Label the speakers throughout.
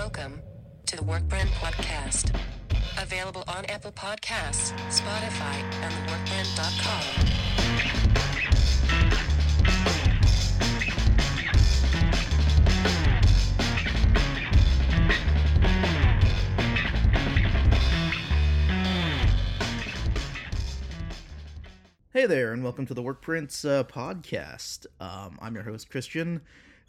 Speaker 1: Welcome to the Workprint Podcast. Available on Apple Podcasts, Spotify, and theworkprint.com.
Speaker 2: Hey there, and welcome to the Work Prints uh, podcast. Um, I'm your host, Christian.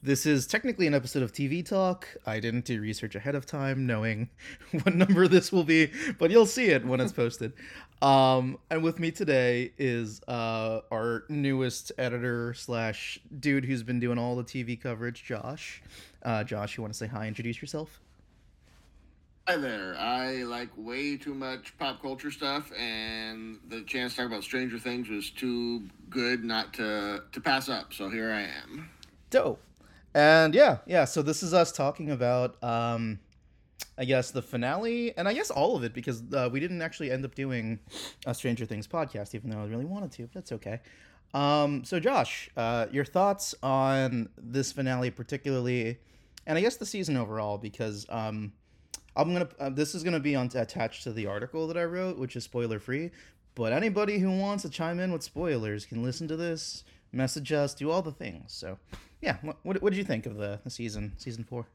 Speaker 2: This is technically an episode of TV Talk. I didn't do research ahead of time, knowing what number this will be, but you'll see it when it's posted. Um, and with me today is uh, our newest editor slash dude who's been doing all the TV coverage, Josh. Uh, Josh, you want to say hi? Introduce yourself.
Speaker 3: Hi there. I like way too much pop culture stuff, and the chance to talk about Stranger Things was too good not to to pass up. So here I am.
Speaker 2: Dope. And yeah, yeah. So this is us talking about, um, I guess the finale, and I guess all of it because uh, we didn't actually end up doing a Stranger Things podcast, even though I really wanted to. But that's okay. Um, so Josh, uh, your thoughts on this finale, particularly, and I guess the season overall, because um, I'm gonna. Uh, this is gonna be on attached to the article that I wrote, which is spoiler free. But anybody who wants to chime in with spoilers can listen to this, message us, do all the things. So, yeah. What what, what did you think of the, the season, season four?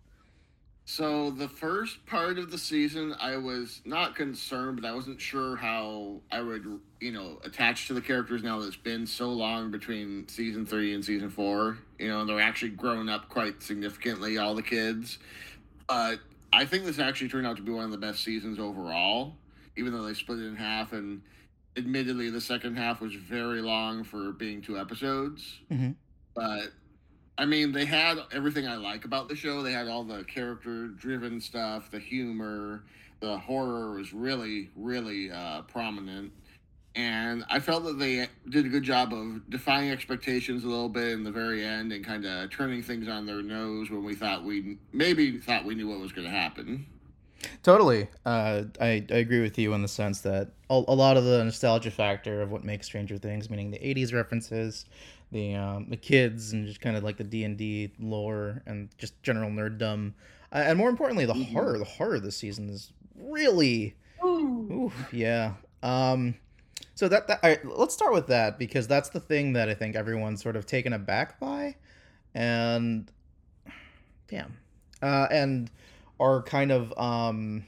Speaker 3: So the first part of the season, I was not concerned, but I wasn't sure how I would, you know, attach to the characters now that it's been so long between season three and season four. You know, they're actually grown up quite significantly, all the kids. But I think this actually turned out to be one of the best seasons overall, even though they split it in half. And admittedly, the second half was very long for being two episodes.
Speaker 2: Mm-hmm.
Speaker 3: But I mean, they had everything I like about the show. They had all the character driven stuff, the humor, the horror was really, really uh, prominent. And I felt that they did a good job of defying expectations a little bit in the very end and kind of turning things on their nose when we thought we maybe thought we knew what was going to happen.
Speaker 2: Totally. Uh, I, I agree with you in the sense that a, a lot of the nostalgia factor of what makes Stranger Things, meaning the '80s references, the um, the kids, and just kind of like the D and D lore and just general nerddom, uh, and more importantly, the
Speaker 3: Mhm.
Speaker 2: horror. The horror of this season is really, ooh, yeah. Um, so that, that right, let's start with that because that's the thing that I think everyone's sort of taken aback by, and damn, uh, and are kind of um,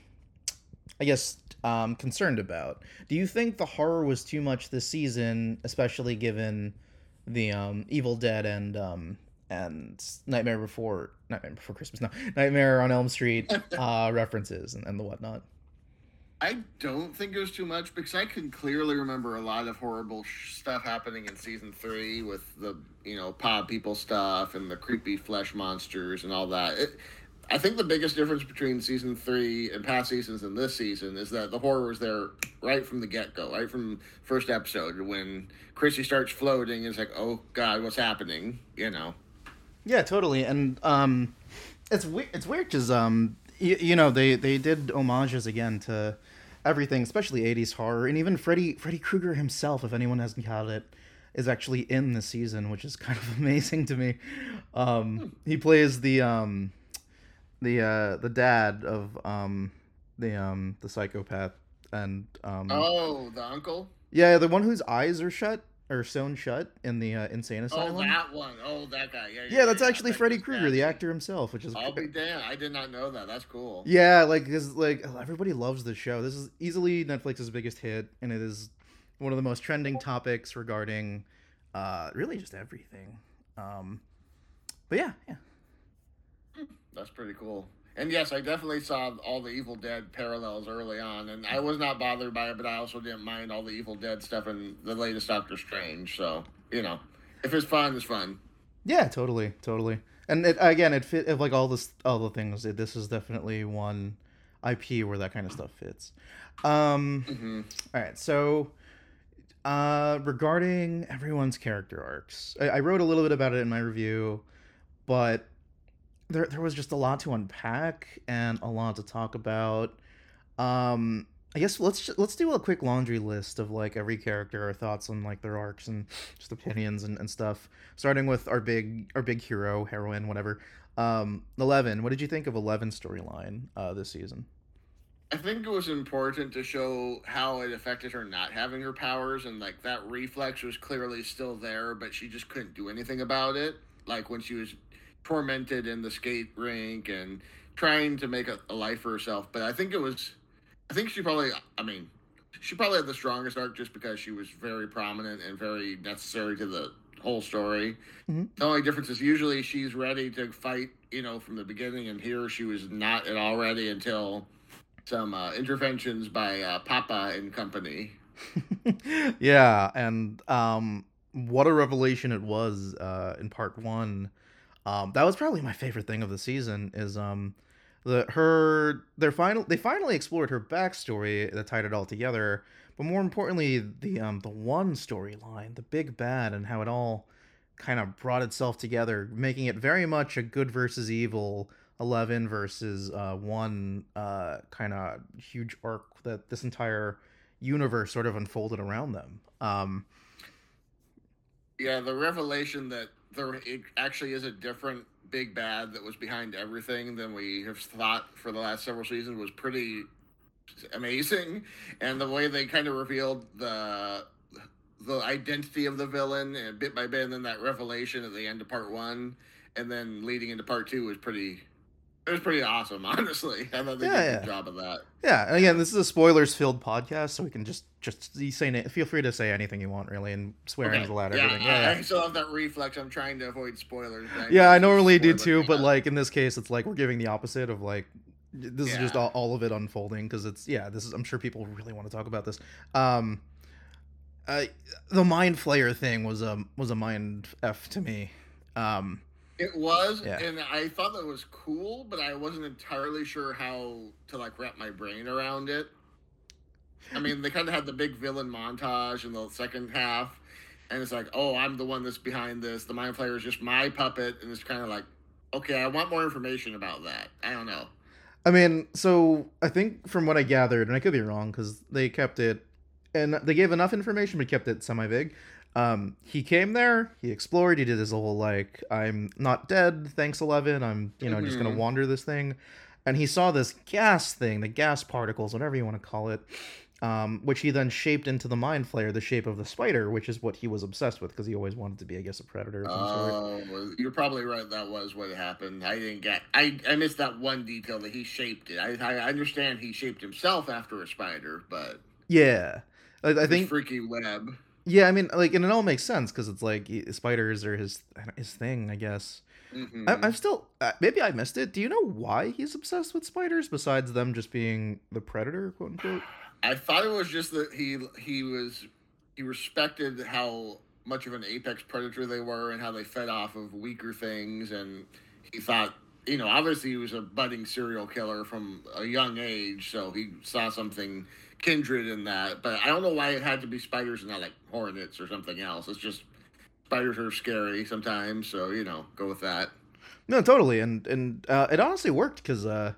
Speaker 2: I guess um, concerned about. Do you think the horror was too much this season, especially given the um, Evil Dead and um, and Nightmare Before Nightmare Before Christmas, no Nightmare on Elm Street uh, references and, and the whatnot?
Speaker 3: I don't think it was too much because I can clearly remember a lot of horrible sh- stuff happening in season three with the you know pod people stuff and the creepy flesh monsters and all that. It, I think the biggest difference between season three and past seasons and this season is that the horror was there right from the get go, right from first episode when Chrissy starts floating. It's like, oh god, what's happening? You know.
Speaker 2: Yeah, totally. And um, it's we- it's weird because um, y- you know they they did homages again to everything, especially '80s horror, and even Freddy Freddy Krueger himself, if anyone hasn't caught it, is actually in the season, which is kind of amazing to me. Um, he plays the um, the uh, the dad of um, the um, the psychopath, and um,
Speaker 3: Oh, the uncle.
Speaker 2: yeah, the one whose eyes are shut or sewn shut in the uh, insane asylum.
Speaker 3: Oh, that one. Oh, that guy. Yeah,
Speaker 2: Yeah, yeah that's
Speaker 3: yeah,
Speaker 2: actually
Speaker 3: that
Speaker 2: Freddy Krueger, the actor himself, which is
Speaker 3: I'll be damned. I did not know that. That's cool.
Speaker 2: yeah, like because like everybody loves this show. This is easily Netflix's biggest hit, and it is one of the most trending topics regarding uh really just everything. Um, but yeah, yeah,
Speaker 3: That's pretty cool. And yes, I definitely saw all the Evil Dead parallels early on, and I was not bothered by it, but I also didn't mind all the Evil Dead stuff in the latest Doctor Strange. So, you know, if it's fun, it's fun.
Speaker 2: yeah, totally, totally. And it, again, it fit like all this, all the things. It, this is definitely one IP where that kind of stuff fits. Um,
Speaker 3: hmm
Speaker 2: All right, so uh, regarding everyone's character arcs, I, I wrote a little bit about it in my review, but there there was just a lot to unpack and a lot to talk about. Um, I guess let's ju- let's do a quick laundry list of like every character, our thoughts on like their arcs and just opinions and, and stuff. Starting with our big our big hero, heroine, whatever. Um, Eleven. What did you think of Eleven's storyline uh, this season?
Speaker 3: I think it was important to show how it affected her not having her powers, and like that reflex was clearly still there, but she just couldn't do anything about it. Like when she was tormented in the skate rink and trying to make a, a life for herself. But I think it was, I think she probably, I mean, she probably had the strongest arc just because she was very prominent and very necessary to the whole story.
Speaker 2: Mhm.
Speaker 3: The only difference is usually she's ready to fight, you know, from the beginning, and here she was not at all ready until some uh, interventions by uh, Papa and company.
Speaker 2: yeah, and um, what a revelation it was uh, in part one. Um, that was probably my favorite thing of the season. Is um, the her they're final they finally explored her backstory that tied it all together. But more importantly, the um the one storyline, the big bad, and how it all kind of brought itself together, making it very much a good versus evil. 11 versus uh, one uh, kind of huge arc that this entire universe sort of unfolded around them. Um,
Speaker 3: Yeah, the revelation that there it actually is a different big bad that was behind everything than we have thought for the last several seasons was pretty amazing, and the way they kind of revealed the the identity of the villain and bit by bit, and then that revelation at the end of part one, and then leading into part two was pretty. It was pretty awesome, honestly. I thought they
Speaker 2: Yeah,
Speaker 3: did a
Speaker 2: yeah.
Speaker 3: good job of that.
Speaker 2: yeah, and again, this is a spoilers-filled podcast, so we can just just say feel free to say anything you want, really, and swearing's
Speaker 3: Okay.
Speaker 2: allowed.
Speaker 3: Yeah,
Speaker 2: Everything.
Speaker 3: I,
Speaker 2: Yeah,
Speaker 3: I
Speaker 2: yeah.
Speaker 3: still have that reflex. I'm trying to avoid spoilers. but
Speaker 2: Yeah, I normally do too, but like in this case, it's like we're giving the opposite of like this is just all, all of it unfolding because it's yeah. This is I'm sure people really want to talk about this. Um, I the mind flayer thing was a was a mind f to me. Um,
Speaker 3: It was,
Speaker 2: Yeah.
Speaker 3: and I thought that was cool, but I wasn't entirely sure how to like wrap my brain around it. I mean, they kind of had the big villain montage in the second half, and it's like, oh, I'm the one that's behind this. The mind flayer is just my puppet, and it's kind of like, okay, I want more information about that. I don't know.
Speaker 2: I mean, so I think from what I gathered, and I could be wrong because they kept it, and they gave enough information but kept it semi big. Um, he came there, he explored, he did his whole like, I'm not dead, thanks Eleven. I'm you know just gonna
Speaker 3: Mhm.
Speaker 2: wander this thing, and he saw this gas thing, the gas particles, whatever you want to call it. Um, which he then shaped into the mind flayer, the shape of the spider, which is what he was obsessed with because he always wanted to be, I guess, a predator of some.
Speaker 3: Oh, well, you're probably right. That was what happened. I didn't get. I I missed that one detail that he shaped it. I I understand he shaped himself after a spider, but
Speaker 2: Yeah, I, I think
Speaker 3: freaky web.
Speaker 2: Yeah, I mean, like, and it all makes sense because it's like he- spiders are his his thing, I guess.
Speaker 3: Mhm.
Speaker 2: I, I'm still uh, maybe I missed it. Do you know why he's obsessed with spiders besides them just being the predator, quote unquote?
Speaker 3: I thought it was just that he he was he respected how much of an apex predator they were and how they fed off of weaker things, and he thought. You know, obviously he was a budding serial killer from a young age, so he saw something kindred in that. But I don't know why it had to be spiders and not like hornets or something else. It's just spiders are scary sometimes, so you know, go with that.
Speaker 2: No, totally, and and uh, it honestly worked because uh,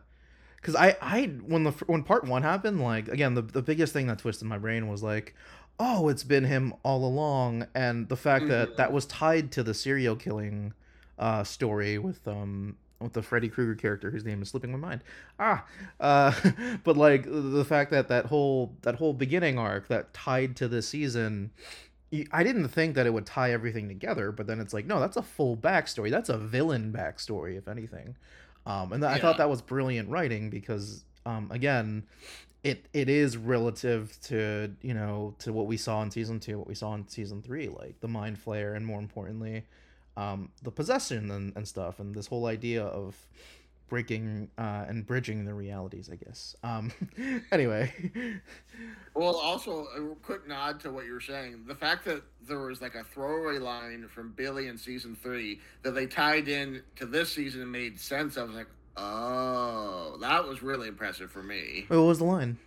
Speaker 2: because I I when the when part one happened, like again the the biggest thing that twisted my brain was like. Oh, it's been him all along, and the fact that
Speaker 3: Mhm.
Speaker 2: that was tied to the serial killing uh, story with um with the Freddy Krueger character whose name is slipping my mind. Ah, uh, but like the fact that that whole that whole beginning arc that tied to this season, I didn't think that it would tie everything together. But then it's like, no, that's a full backstory. That's a villain backstory, if anything. Um, and I thought that was brilliant writing because, um, again, it it is relative to you know to what we saw in season two, what we saw in season three, like the mind flayer, and more importantly, um, the possession and, and stuff, and this whole idea of breaking uh, and bridging the realities, I guess. Um, anyway,
Speaker 3: Well, also a quick nod to what you were saying. The fact that there was like a throwaway line from Billy in season three that they tied in to this season and made sense. I was like, oh, that was really impressive for me.
Speaker 2: what was the line?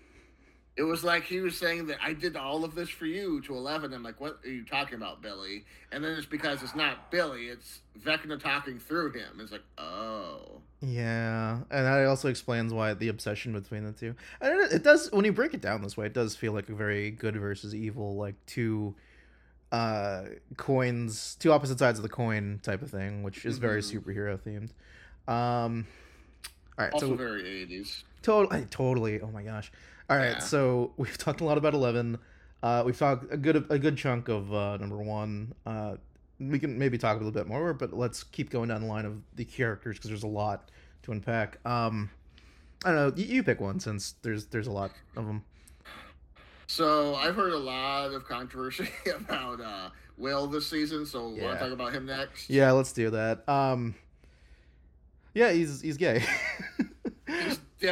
Speaker 3: It was like he was saying that I did all of this for you to Eleven. I'm like, what are you talking about, Billy? And then it's because it's not Billy, it's Vecna talking through him. It's like, oh.
Speaker 2: Yeah, and that also explains why the obsession between the two. And it, it does when you break it down this way, it does feel like a very good versus evil, like two uh coins, two opposite sides of the coin type of thing, which is very
Speaker 3: Mhm.
Speaker 2: superhero themed. Um, all right,
Speaker 3: Also
Speaker 2: so
Speaker 3: very 80s.
Speaker 2: Totally, totally. Oh my gosh. All right,
Speaker 3: Yeah.
Speaker 2: so we've talked a lot about Eleven. Uh, we've talked a good a good chunk of uh, number one. Uh, we can maybe talk a little bit more, but let's keep going down the line of the characters because there's a lot to unpack. Um, I don't know. You, you pick one since there's there's a lot of them.
Speaker 3: So I've heard a lot of controversy about uh, Will this season. So want
Speaker 2: Yeah.
Speaker 3: to talk about him next?
Speaker 2: Yeah, let's do that. Um, yeah, he's he's gay.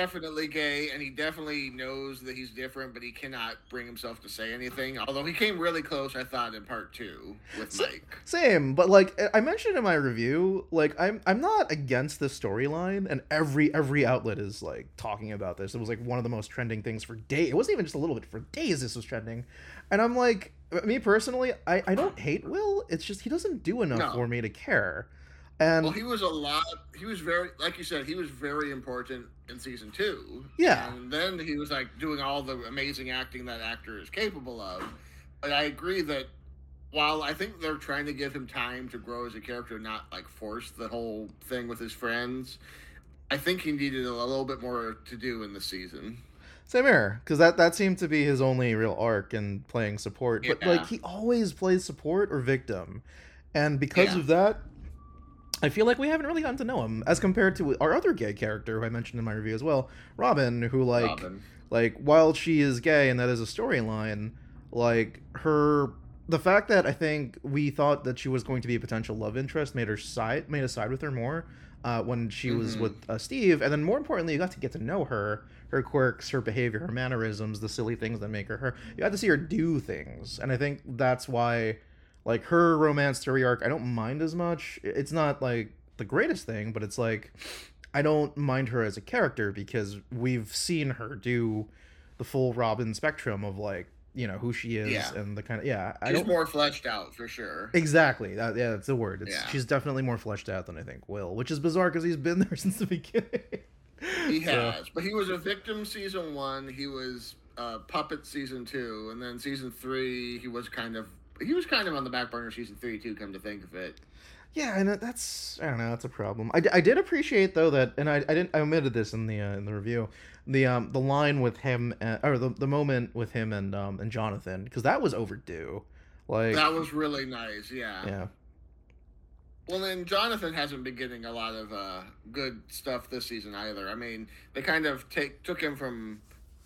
Speaker 3: Definitely gay, and he definitely knows that he's different, but he cannot bring himself to say anything. Although he came really close, I thought, in part two with
Speaker 2: So-
Speaker 3: Mike.
Speaker 2: Same, but like I mentioned in my review, like I'm I'm not against this storyline, and every every outlet is like talking about this. It was like one of the most trending things for day. It wasn't even just a little bit for days. This was trending, and I'm like, me personally, I I don't hate Will. It's just he doesn't do enough
Speaker 3: No.
Speaker 2: for me to care. And
Speaker 3: Well, he was a lot. He was very, like you said, he was very important in season two.
Speaker 2: Yeah.
Speaker 3: And then he was like doing all the amazing acting that actor is capable of. But I agree that while I think they're trying to give him time to grow as a character, not like force the whole thing with his friends, I think he needed a little bit more to do in the season.
Speaker 2: Same here, because that that seemed to be his only real arc in playing support. But like he always plays support or victim, and because
Speaker 3: Yeah.
Speaker 2: of that, I feel like we haven't really gotten to know him as compared to our other gay character who I mentioned in my review as well, Robin, who like
Speaker 3: Robin.
Speaker 2: like while she is gay and that is a storyline, like her the fact that I think we thought that she was going to be a potential love interest made her side made us side with her more uh, when she was
Speaker 3: Mhm.
Speaker 2: with uh, Steve, and then more importantly, you got to get to know her, her quirks, her behavior, her mannerisms, the silly things that make her her. You got to see her do things, and I think that's why, like her romance story arc, I don't mind as much. It's not like the greatest thing, but it's like I don't mind her as a character because we've seen her do the full Robin spectrum of like you know who she is
Speaker 3: Yeah.
Speaker 2: and the kind of yeah. I
Speaker 3: He's
Speaker 2: don't
Speaker 3: more fleshed out for sure.
Speaker 2: exactly that yeah that's the word. It's
Speaker 3: Yeah.
Speaker 2: she's definitely more fleshed out than I think Will, which is bizarre because he's been there since the beginning.
Speaker 3: He
Speaker 2: So,
Speaker 3: has, but he was a victim season one. He was uh, puppet season two, and then season three, he was kind of he was kind of on the back burner season three too. Come to think of it,
Speaker 2: yeah, and that's I don't know that's a problem. I, I did appreciate though that and I, I didn't I omitted this in the uh, in the review the um the line with him uh, or the, the moment with him and um and Jonathan because that was overdue. Like
Speaker 3: that was really nice. Yeah.
Speaker 2: yeah.
Speaker 3: Well, then Jonathan hasn't been getting a lot of uh, good stuff this season either. I mean, they kind of take took him from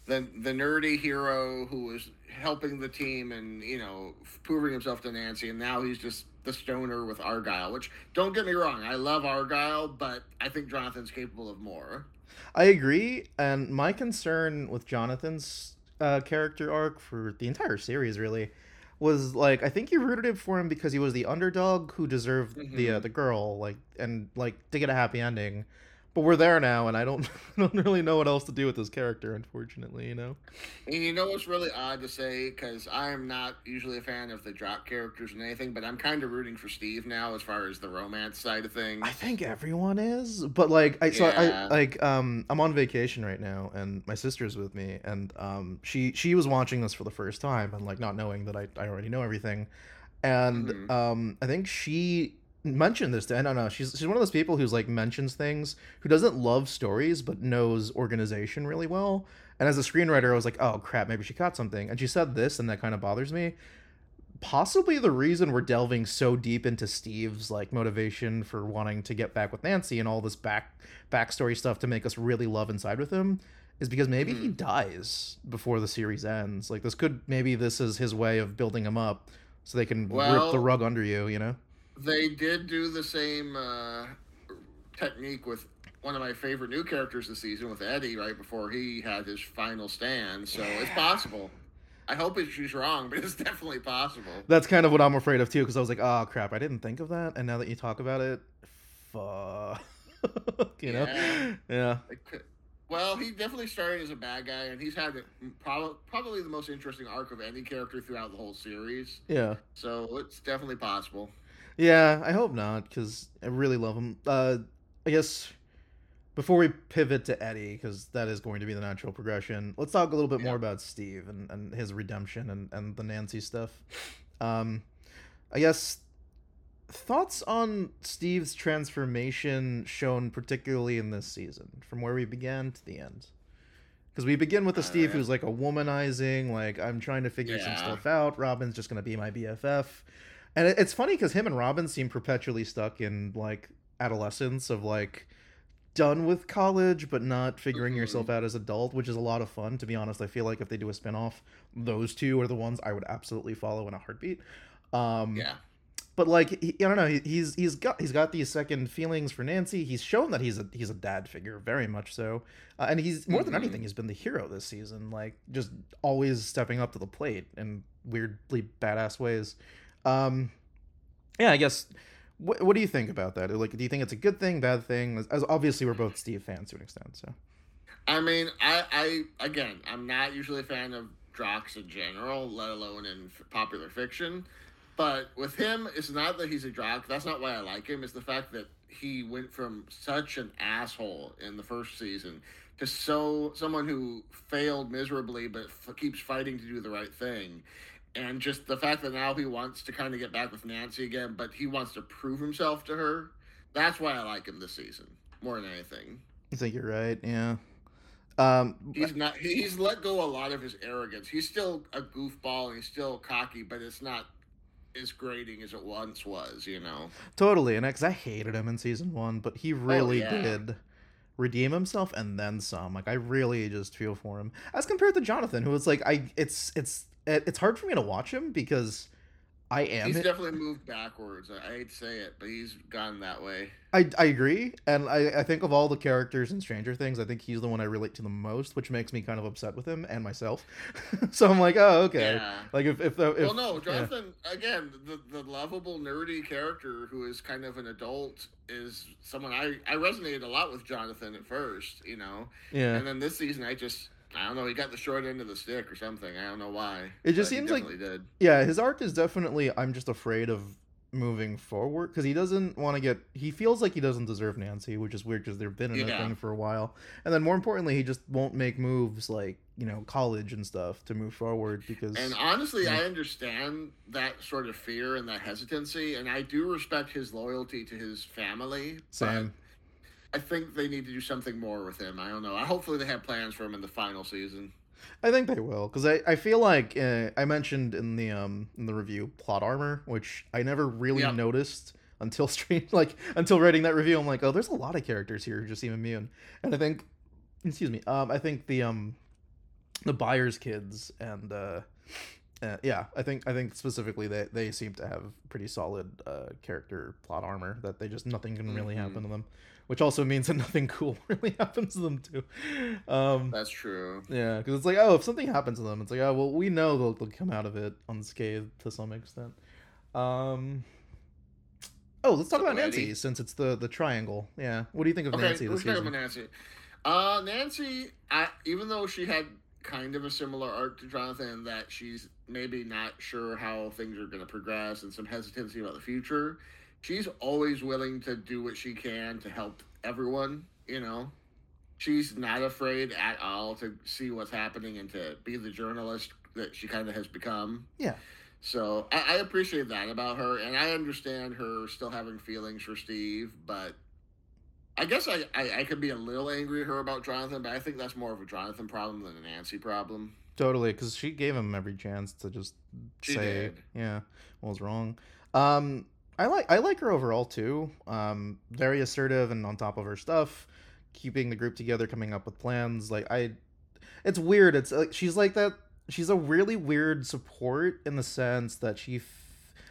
Speaker 3: the the nerdy hero who was helping the team and you know proving himself to Nancy, and now he's just the stoner with Argyle. Which don't get me wrong, I love Argyle, but I think Jonathan's capable of more.
Speaker 2: I agree, and my concern with Jonathan's uh, character arc for the entire series really was like I think you rooted it for him because he was the underdog who deserved the uh,
Speaker 3: Mhm.
Speaker 2: the girl like and like to get a happy ending. But we're there now, and I don't I don't really know what else to do with this character, unfortunately. You know.
Speaker 3: And you know what's really odd to say because I am not usually a fan of the drop characters and anything, but I'm kind of rooting for Steve now as far as the romance side of things.
Speaker 2: I think everyone is, but like I so
Speaker 3: Yeah.
Speaker 2: I like um I'm on vacation right now and my sister's with me and um she she was watching this for the first time and like not knowing that I, I already know everything. And
Speaker 3: Mhm.
Speaker 2: um I think she mentioned this to I don't know, she's she's one of those people who's like mentions things who doesn't love stories but knows organization really well. And as a screenwriter I was like, "Oh crap, maybe she caught something." And she said this and that kind of bothers me possibly the reason we're delving so deep into Steve's like motivation for wanting to get back with Nancy and all this back backstory stuff to make us really love inside with him is because maybe he mm-hmm. dies before the series ends. Like this could maybe this is his way of building him up so they can rip the rug under you, you know?
Speaker 3: They did do the same uh, technique with one of my favorite new characters this season with Eddie right before he had his final stand. So it's possible. I hope it- she's wrong, but it's definitely possible.
Speaker 2: That's kind of what I'm afraid of too because I was like, "Oh crap, I didn't think of that." And now that you talk about it, fuck. you know?
Speaker 3: Yeah.
Speaker 2: Yeah.
Speaker 3: It could, Well, he definitely started as a bad guy, and he's had probably probably the most interesting arc of any character throughout the whole series.
Speaker 2: Yeah.
Speaker 3: So it's definitely possible.
Speaker 2: Yeah, I hope not, because I really love him. Uh, I guess before we pivot to Eddie, because that is going to be the natural progression, let's talk a little bit
Speaker 3: Yeah.
Speaker 2: more about Steve and, and his redemption and, and the Nancy stuff. Um, I guess thoughts on Steve's transformation shown particularly in this season, from where we began to the end. Because we begin with a Steve
Speaker 3: Alright.
Speaker 2: who's like a womanizing, like I'm trying to figure some stuff out. Robin's just gonna be my BFF, and it- it's funny because him and Robin seem perpetually stuck in like adolescence of like done with college but not figuring
Speaker 3: Mhm.
Speaker 2: yourself out as adult which is a lot of fun to be honest i feel like if they do a spin-off those two are the ones i would absolutely follow in a heartbeat um
Speaker 3: Yeah.
Speaker 2: but like he, i don't know he, he's he's got he's got these second feelings for nancy he's shown that he's a he's a dad figure very much so uh, and he's more than
Speaker 3: Mhm.
Speaker 2: anything he's been the hero this season like just always stepping up to the plate in weirdly badass ways um yeah i guess what, what do you think about that like do you think it's a good thing bad thing as, obviously we're both steve fans to an extent so
Speaker 3: I mean, I, I again, I'm not usually a fan of Drox in general, let alone in popular fiction. But with him, it's not that he's a Drox. That's not why I like him. It's the fact that he went from such an asshole in the first season to so someone who failed miserably but f- keeps fighting to do the right thing. And just the fact that now he wants to kind of get back with Nancy again, but he wants to prove himself to her. That's why I like him this season more than anything.
Speaker 2: i think you're right yeah um
Speaker 3: He's not. He's let go a lot of his arrogance. He's still a goofball and he's still cocky, but it's not as grating as it once was. You know.
Speaker 2: Totally, and because I hated him in season one, but he really
Speaker 3: yeah.
Speaker 2: did redeem himself and then some. Like I really just feel for him as compared to Jonathan, who was like I. It's it's it- it's hard for me to watch him because I am.
Speaker 3: He's definitely moved backwards. I, hate to say it, but he's gone that way.
Speaker 2: I I agree, and I I think of all the characters in Stranger Things, I think he's the one I relate to the most, which makes me kind of upset with him and myself. so I'm like, oh okay.
Speaker 3: Yeah.
Speaker 2: Like if if, the, if
Speaker 3: well, no,
Speaker 2: yeah.
Speaker 3: Jonathan. Again, the the lovable nerdy character who is kind of an adult is someone I I resonated a lot with Jonathan at first. You know,
Speaker 2: yeah.
Speaker 3: and then this season I just. I don't know. He got the short end of the stick or something. I don't know why.
Speaker 2: It just
Speaker 3: but
Speaker 2: seems like-
Speaker 3: did.
Speaker 2: yeah his arc is definitely i'm just afraid of moving forward because he doesn't want to get he feels like he doesn't deserve nancy which is weird because they've been in a thing for a while and then more importantly he just won't make moves like you know college and stuff to move forward because
Speaker 3: And honestly,
Speaker 2: Yeah.
Speaker 3: I understand that sort of fear and that hesitancy, and I do respect his loyalty to his family. but
Speaker 2: same
Speaker 3: I think they need to do something more with him. I don't know. I hopefully they have plans for him in the final season.
Speaker 2: i think they will because I, I feel like uh, i mentioned in the um in the review plot armor which i never really
Speaker 3: Yep.
Speaker 2: noticed until strange like until writing that review i'm like oh there's a lot of characters here who just seem immune and i think excuse me um i think the um the Byers kids and uh, uh yeah i think i think specifically they they seem to have pretty solid uh character plot armor that they just nothing can really
Speaker 3: Mhm.
Speaker 2: happen to them which also means that nothing cool really happens to them too. Um
Speaker 3: That's true.
Speaker 2: yeah because it's like oh if something happens to them it's like oh well we know they'll, they'll come out of it unscathed to some extent. Um oh let's talk about nancy since it's the the triangle. Yeah what do you think of
Speaker 3: Okay,
Speaker 2: nancy
Speaker 3: let's
Speaker 2: this
Speaker 3: talk about
Speaker 2: season
Speaker 3: Nancy. Uh, Nancy, I, even though she had kind of a similar arc to Jonathan, that she's maybe not sure how things are going to progress and some hesitancy about the future, she's always willing to do what she can to help everyone, you know? She's not afraid at all to see what's happening and to be the journalist that she kind of has become.
Speaker 2: Yeah.
Speaker 3: So I, I appreciate that about her, and I understand her still having feelings for Steve, but I guess I, I, I could be a little angry at her about Jonathan, but I think that's more of a Jonathan problem than a Nancy problem.
Speaker 2: Totally, because she gave him every chance to just
Speaker 3: She
Speaker 2: say,
Speaker 3: did.
Speaker 2: yeah, what was wrong. Um, I like I like her overall too. Um, very assertive and on top of her stuff, keeping the group together, coming up with plans. Like I, it's weird. It's like she's like that. She's a really weird support in the sense that she. F-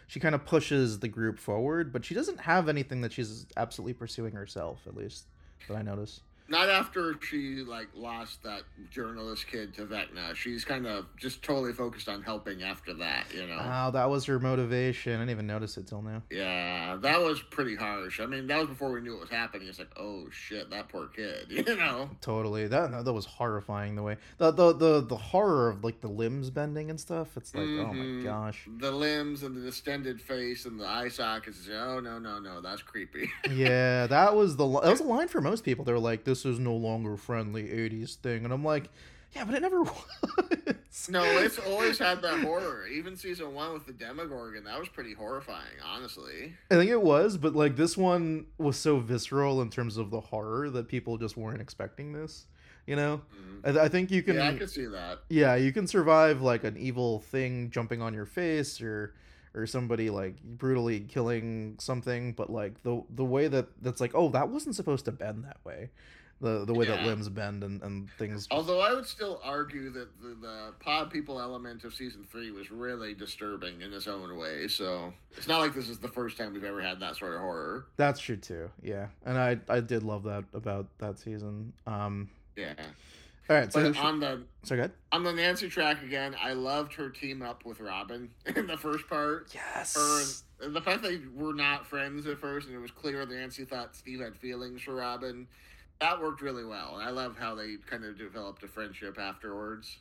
Speaker 2: she kind of pushes the group forward, but she doesn't have anything that she's absolutely pursuing herself, at least that I notice.
Speaker 3: Not after she like lost that journalist kid to Vecna. She's kind of just totally focused on helping after that, you know.
Speaker 2: Oh, that was her motivation. I didn't even notice it till now.
Speaker 3: yeah, that was pretty harsh. I mean, that was before we knew what was happening. It's like, oh shit, that poor kid, you know.
Speaker 2: Totally. That that was horrifying. The way the the the, the horror of like the limbs bending and stuff. It's like, oh
Speaker 3: Mhm.
Speaker 2: my gosh.
Speaker 3: The limbs and the distended face and the eye sockets. Oh no, no, no, that's creepy.
Speaker 2: yeah, that was the that was a line for most people. They were like, "This is no longer a friendly '80s thing," and I'm like, "Yeah, but it never was."
Speaker 3: no, it's always had that horror. Even season one with the Demogorgon, that was pretty horrifying, honestly.
Speaker 2: I think it was, but like this one was so visceral in terms of the horror that people just weren't expecting this. You know,
Speaker 3: Mhm.
Speaker 2: I, I think you can.
Speaker 3: Yeah, I could see that.
Speaker 2: yeah you can survive like an evil thing jumping on your face or or somebody like brutally killing something but like the the way that that's like oh that wasn't supposed to bend that way the the way that limbs bend and, and things
Speaker 3: Although I would still argue that the, the pod people element of season three was really disturbing in its own way. So it's not like this is the first time we've ever had that sort of horror.
Speaker 2: that's true too yeah and i i did love that about that season um
Speaker 3: Yeah.
Speaker 2: all right so
Speaker 3: on the
Speaker 2: so good
Speaker 3: on the Nancy track again, I loved her team up with Robin in the first part.
Speaker 2: yes
Speaker 3: Her and the fact they were not friends at first, and it was clear that Nancy thought Steve had feelings for Robin. That worked really well. And I love how they kind of developed a friendship afterwards.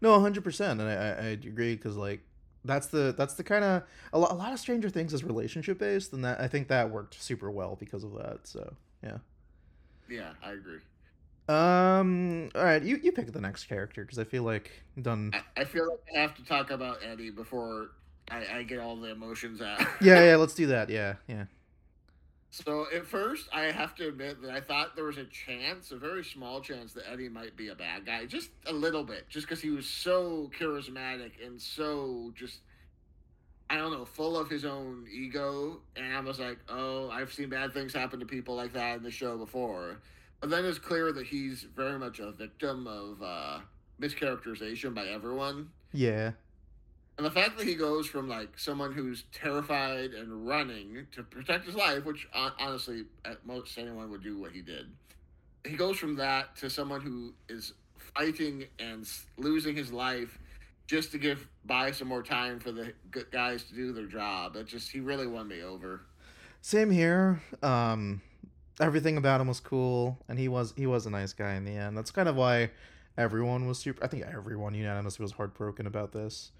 Speaker 2: No, hundred percent, and I, I, I agree because like that's the that's the kind of a, lo- a lot of Stranger Things is relationship based, and that I think that worked super well because of that. So yeah.
Speaker 3: Yeah, I agree.
Speaker 2: Um. All right, you you pick the next character because I feel like I'm done.
Speaker 3: I, I feel like I have to talk about Eddie before I, I get all the emotions out.
Speaker 2: Yeah, yeah. Let's do that. Yeah, yeah.
Speaker 3: So at first, I have to admit that I thought there was a chance, a very small chance, that Eddie might be a bad guy, just a little bit, just because he was so charismatic and so just, I don't know, full of his own ego. And I was like, oh, I've seen bad things happen to people like that in the show before. But then it's clear that he's very much a victim of uh, mischaracterization by everyone.
Speaker 2: Yeah.
Speaker 3: And the fact that he goes from like someone who's terrified and running to protect his life, which honestly, at most anyone would do what he did. He goes from that to someone who is fighting and losing his life just to give by some more time for the guys to do their job. It just he really won me over.
Speaker 2: Same here. Um, everything about him was cool, and he was he was a nice guy in the end. That's kind of why everyone was super. I think everyone unanimously was heartbroken about this.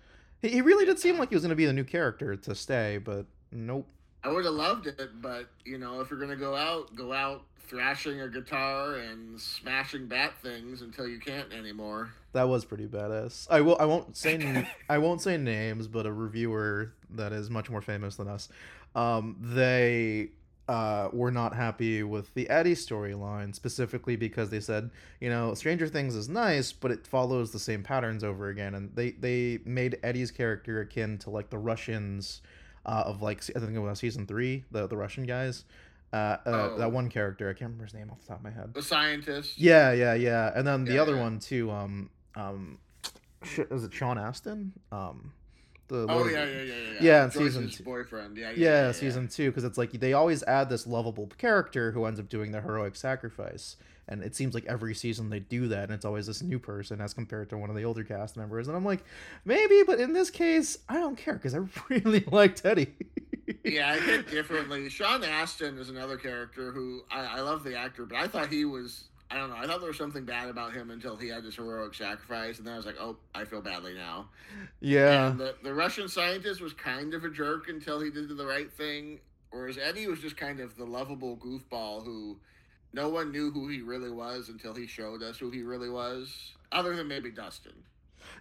Speaker 2: He, he really did seem like he was going to be the new character to stay, but nope.
Speaker 3: I would have loved it, but you know, if you're gonna go out, go out thrashing a guitar and smashing bat things until you can't anymore.
Speaker 2: That was pretty badass. I will. I won't say. n- I won't say names, but a reviewer that is much more famous than us. Um, they uh, were not happy with the Eddie storyline specifically because they said, you know, Stranger Things is nice, but it follows the same patterns over again, and they they made Eddie's character akin to like the Russians uh, of like I think it was season three, the the Russian guys. Uh, uh,
Speaker 3: Oh.
Speaker 2: That one character, I can't remember his name off the top of my head.
Speaker 3: The scientist.
Speaker 2: Yeah, yeah, yeah. And then the
Speaker 3: Yeah,
Speaker 2: other
Speaker 3: yeah.
Speaker 2: one too. Um, um, was it Sean Astin? Um, the
Speaker 3: Oh yeah, yeah, yeah, yeah. Yeah,
Speaker 2: Yeah, in season two.
Speaker 3: boyfriend. Yeah, yeah,
Speaker 2: yeah,
Speaker 3: yeah, yeah.
Speaker 2: season two because it's like they always add this lovable character who ends up doing the heroic sacrifice, and it seems like every season they do that, and it's always this new person as compared to one of the older cast members. And I'm like, maybe, but in this case, I don't care because I really liked Eddie.
Speaker 3: Yeah, I hit differently. Sean Astin is another character who I, I love the actor, but I thought he was. I don't know. I thought there was something bad about him until he had this heroic sacrifice, and then I was like, "Oh, I feel badly now."
Speaker 2: yeah,
Speaker 3: And the, the Russian scientist was kind of a jerk until he did the right thing, whereas Eddie was just kind of the lovable goofball who no one knew who he really was until he showed us who he really was, other than maybe Dustin.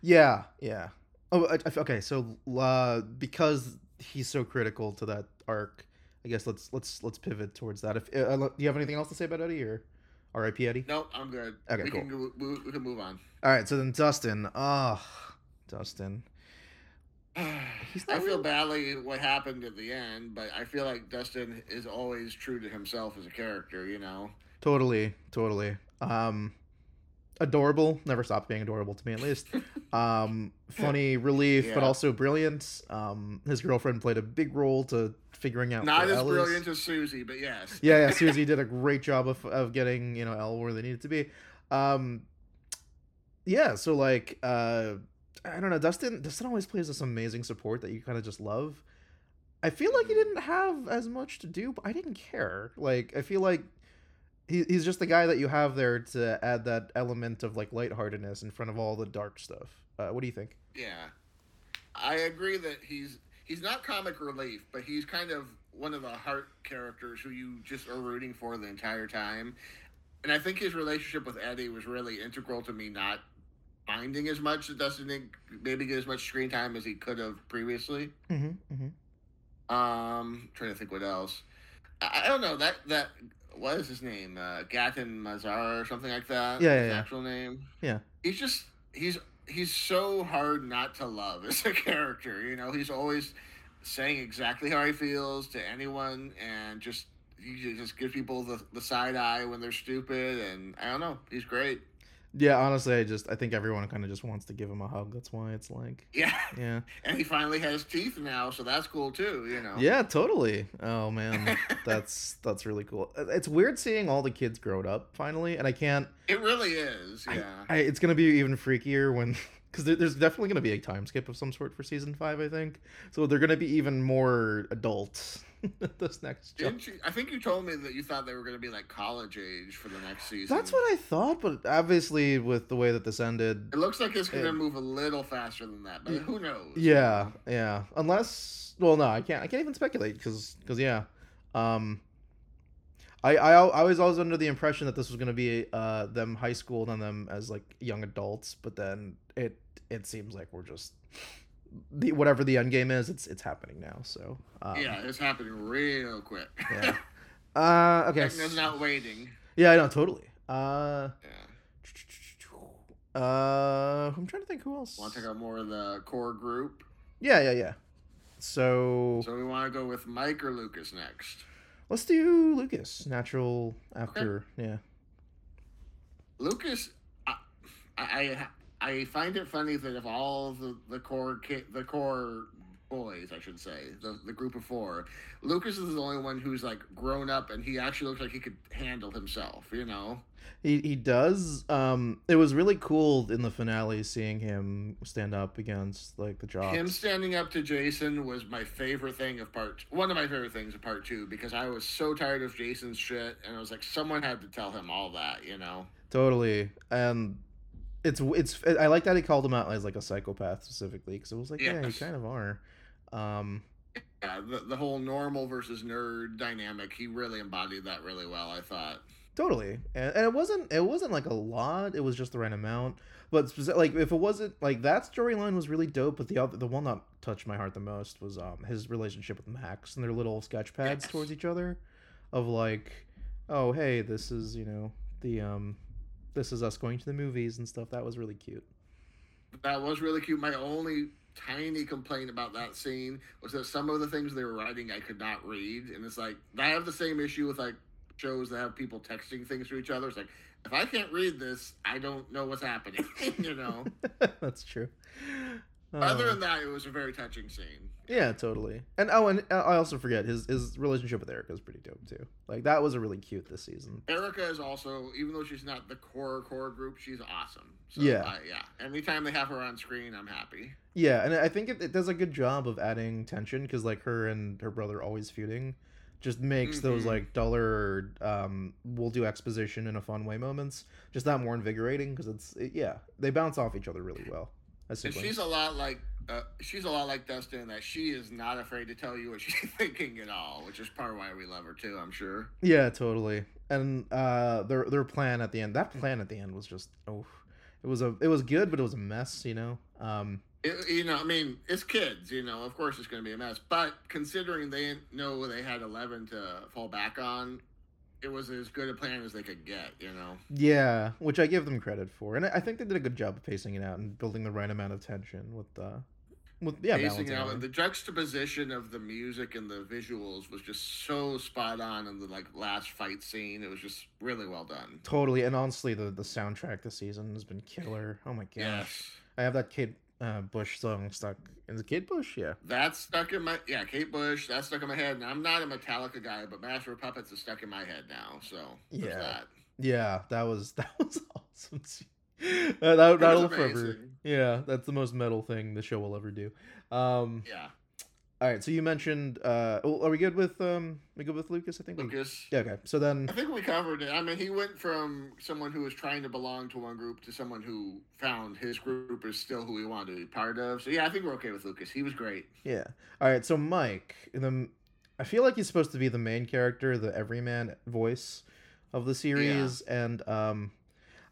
Speaker 2: Yeah, yeah. Oh, okay. So uh, because he's so critical to that arc, I guess let's let's let's pivot towards that. If uh, do you have anything else to say about Eddie or R.I.P. Eddie?
Speaker 3: Nope, I'm good.
Speaker 2: Okay,
Speaker 3: we
Speaker 2: cool.
Speaker 3: Can we, we can move on.
Speaker 2: All right. So then Dustin. Ah, Dustin. He's
Speaker 3: I
Speaker 2: not
Speaker 3: feel
Speaker 2: really-
Speaker 3: badly what happened at the end, but I feel like Dustin is always true to himself as a character. You know,
Speaker 2: Totally, totally. Um, adorable. Never stopped being adorable to me, at least. Um, funny relief, but also brilliant. Um, his girlfriend played a big role to figuring out
Speaker 3: Not as brilliant as Suzie, but yes.
Speaker 2: Yeah, yeah. Suzie did a great job of of getting you know l where they needed to be. Um, yeah. So like, uh, I don't know. Dustin Dustin always plays this amazing support that you kind of just love. I feel like he didn't have as much to do, but I didn't care. Like, I feel like he, he's just the guy that you have there to add that element of like lightheartedness in front of all the dark stuff. Uh, what do you think?
Speaker 3: Yeah, I agree that he's he's not comic relief, but he's kind of one of the heart characters who you just are rooting for the entire time. And I think his relationship with Eddie was really integral to me not finding as much that didn't maybe get as much screen time as he could have previously.
Speaker 2: Mm-hmm, mm-hmm.
Speaker 3: Um, trying to think what else. I, I don't know that that what is his name? Uh, Gaten Mazar or something like that.
Speaker 2: Yeah,
Speaker 3: his
Speaker 2: yeah.
Speaker 3: Actual name.
Speaker 2: Yeah.
Speaker 3: He's just he's he's so hard not to love as a character. You know, he's always saying exactly how he feels to anyone, and just he just gives people the, the side eye when they're stupid. And I don't know, he's great.
Speaker 2: Yeah, honestly, I just I think everyone kind of just wants to give him a hug. That's why it's like,
Speaker 3: Yeah,
Speaker 2: yeah.
Speaker 3: and he finally has teeth now, so that's cool too. You know.
Speaker 2: Yeah, totally. Oh man, that's that's really cool. Uh, It's weird seeing all the kids grown up finally, and I can't.
Speaker 3: It really is.
Speaker 2: I-
Speaker 3: Yeah.
Speaker 2: I, it's gonna be even freakier when because there, there's definitely gonna be a time skip of some sort for season five. I think so. They're gonna be even more adult this next.
Speaker 3: Didn't you? I think you told me that you thought they were going to be like college age for the next season.
Speaker 2: That's what I thought, but obviously with the way that this ended,
Speaker 3: It looks like it's going to move a little faster than that, but who knows?
Speaker 2: Yeah, yeah. Unless, well, no, I can't. I can't even speculate because, because yeah, um, I, I, I was always under the impression that this was gonna be uh them high school and then them as like young adults, but then it it seems like we're just the whatever the end game is, it's it's happening now. So um,
Speaker 3: Yeah, it's happening real quick.
Speaker 2: yeah. Uh, okay.
Speaker 3: Vecna's not waiting.
Speaker 2: Yeah, I know totally. Uh,
Speaker 3: Yeah.
Speaker 2: uh, I'm trying to think who else.
Speaker 3: Want to check out more of the core group?
Speaker 2: Yeah, yeah, yeah. So
Speaker 3: So we want to go with Mike or Lucas next.
Speaker 2: Let's do Lucas, natural after. Yeah.
Speaker 3: Lucas, I, I, I find it funny that of all the the core ki- the core boys, I should say, the the group of four, Lucas is the only one who's like grown up and he actually looks like he could handle himself. You know.
Speaker 2: He he does. Um, it was really cool in the finale seeing him stand up against like the jocks.
Speaker 3: Him standing up to Jason was my favorite thing of part. One of my favorite things of part two because I was so tired of Jason's shit, and I was like, someone had to tell him all that. You know.
Speaker 2: Totally, and it's it's. I like that he called him out as like a psychopath specifically because it was like, yeah, you kind of are. Um,
Speaker 3: Yeah, the, the whole normal versus nerd dynamic, he really embodied that really well, I thought.
Speaker 2: Totally, and, and it wasn't it wasn't like a lot. It was just the right amount. But speci- like if it wasn't like that storyline was really dope. But the other the one that touched my heart the most was um his relationship with Max and their little sketch pads
Speaker 3: Yes.
Speaker 2: towards each other, of like, oh hey, this is you know the um this is us going to the movies and stuff. That was really cute.
Speaker 3: That was really cute. My only tiny complaint about that scene was that some of the things they were writing I could not read. And it's like, I have the same issue with like shows that have people texting things to each other. It's like, if I can't read this, I don't know what's happening, you know?
Speaker 2: That's true.
Speaker 3: Other
Speaker 2: Uh,
Speaker 3: than that, it was a very touching scene.
Speaker 2: yeah, totally. And oh, and uh, I also forget his his relationship with Erica is pretty dope too. Like that was a really cute this season.
Speaker 3: Erica is also, even though she's not the core core group, she's awesome. So,
Speaker 2: Yeah.
Speaker 3: I- yeah. Anytime they have her on screen, I'm happy.
Speaker 2: Yeah, and I think it, it does a good job of adding tension because like her and her brother always feuding, just makes those
Speaker 3: Mhm.
Speaker 2: like duller um we'll do exposition in a fun way moments just that more invigorating because it's it, yeah they bounce off each other really well
Speaker 3: And she's a lot like uh, she's a lot like Dustin in that she is not afraid to tell you what she's thinking at all, which is part of why we love her too. I'm sure.
Speaker 2: Yeah, totally. And uh their their plan at the end, that plan at the end was just oh, it was a it was good, but it was a mess, you know. Um
Speaker 3: It- you know, I mean, it's kids. You know, of course it's going to be a mess. But considering they know they had Eleven to fall back on, it was as good a plan as they could get. You know.
Speaker 2: yeah, which I give them credit for, and I I think they did a good job of pacing it out and building the right amount of tension with uh with yeah,
Speaker 3: pacing out
Speaker 2: out.
Speaker 3: and the juxtaposition of the music and the visuals was just so spot on in the like last fight scene. It was just really well done.
Speaker 2: Totally, and honestly, the the soundtrack this season has been killer. Oh my gosh,
Speaker 3: Yes.
Speaker 2: I have that Kate uh, Bush song stuck. Is it Kate Bush? Yeah.
Speaker 3: That's stuck in my yeah, Kate Bush. That's stuck in my head. And I'm not a Metallica guy, but Master of Puppets is stuck in my head now. So
Speaker 2: Yeah.
Speaker 3: that.
Speaker 2: Yeah, that was that was awesome. That
Speaker 3: It
Speaker 2: that'll forever. Yeah, that's the most metal thing the show will ever do. Um,
Speaker 3: Yeah,
Speaker 2: all right, so you mentioned. Uh, oh, are we good with um? We good with Lucas? I think. We,
Speaker 3: Lucas.
Speaker 2: yeah. Okay. So then,
Speaker 3: I think we covered it. I mean, he went from someone who was trying to belong to one group to someone who found his group is still who he wanted to be part of. So yeah, I think we're okay with Lucas. He was great.
Speaker 2: yeah. All right. So Mike, the I feel like he's supposed to be the main character, the everyman voice of the series, and um,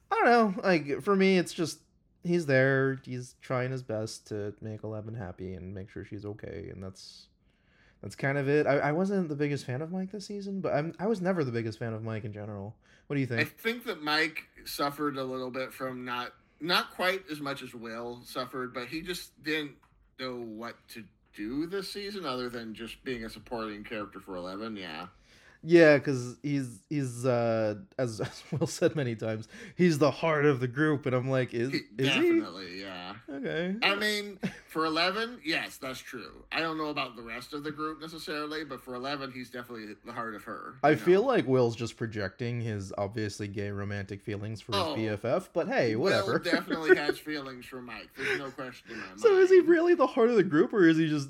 Speaker 2: I don't know. Like for me, it's just he's there. He's trying his best to make Eleven happy and make sure she's okay, and that's that's kind of it. I, I wasn't the biggest fan of Mike this season, but I'm I was never the biggest fan of Mike in general. What do you think?
Speaker 3: I
Speaker 2: think?
Speaker 3: that Mike suffered a little bit from not not quite as much as Will suffered, but he just didn't know what to do this season other than just being a supporting character for Eleven. Yeah.
Speaker 2: Yeah, because he's he's uh as, as Will said many times, he's the heart of the group, and I'm like, is
Speaker 3: He-
Speaker 2: is
Speaker 3: Definitely, yeah.
Speaker 2: Okay.
Speaker 3: I mean, for Eleven, yes, that's true. I don't know about the rest of the group necessarily, but for Eleven, he's definitely the heart of her.
Speaker 2: I
Speaker 3: know?
Speaker 2: feel like Will's just projecting his obviously gay romantic feelings for his
Speaker 3: Oh.
Speaker 2: BFF, but hey, whatever.
Speaker 3: Will definitely has feelings for Mike. There's no question in my mind.
Speaker 2: so is he really the heart of the group, or is he just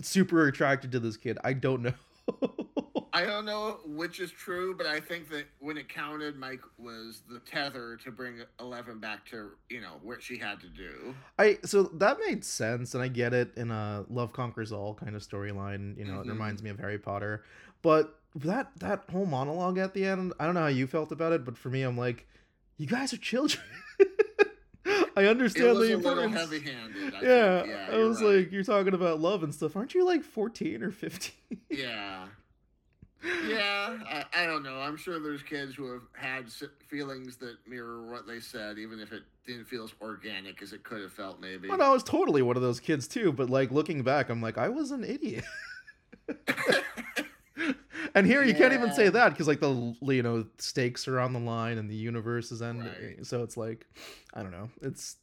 Speaker 2: super attracted to this kid? I don't know.
Speaker 3: I don't know which is true, but I think that when it counted, Mike was the tether to bring Eleven back to you know what she had to do.
Speaker 2: I so that made sense, and I get it in a love conquers all kind of storyline. You know, it
Speaker 3: Mhm.
Speaker 2: reminds me of Harry Potter, but that that whole monologue at the end, I don't know how you felt about it, but for me, I'm like, you guys are children. I
Speaker 3: It
Speaker 2: understand the importance.
Speaker 3: heavy-handed. I
Speaker 2: yeah,
Speaker 3: think. yeah
Speaker 2: I was
Speaker 3: right.
Speaker 2: like, you're talking about love and stuff. Aren't you like 14 or 15?
Speaker 3: yeah. Yeah, I, I don't know. I'm sure there's kids who have had feelings that mirror what they said, even if it didn't feel as organic as it could have felt, maybe.
Speaker 2: Well, no, I was totally one of those kids too. But like looking back, I'm like, I was an idiot. and here you can't even say that because like the you know stakes are on the line and the universe is ending.
Speaker 3: Right.
Speaker 2: So it's like, I don't know. It's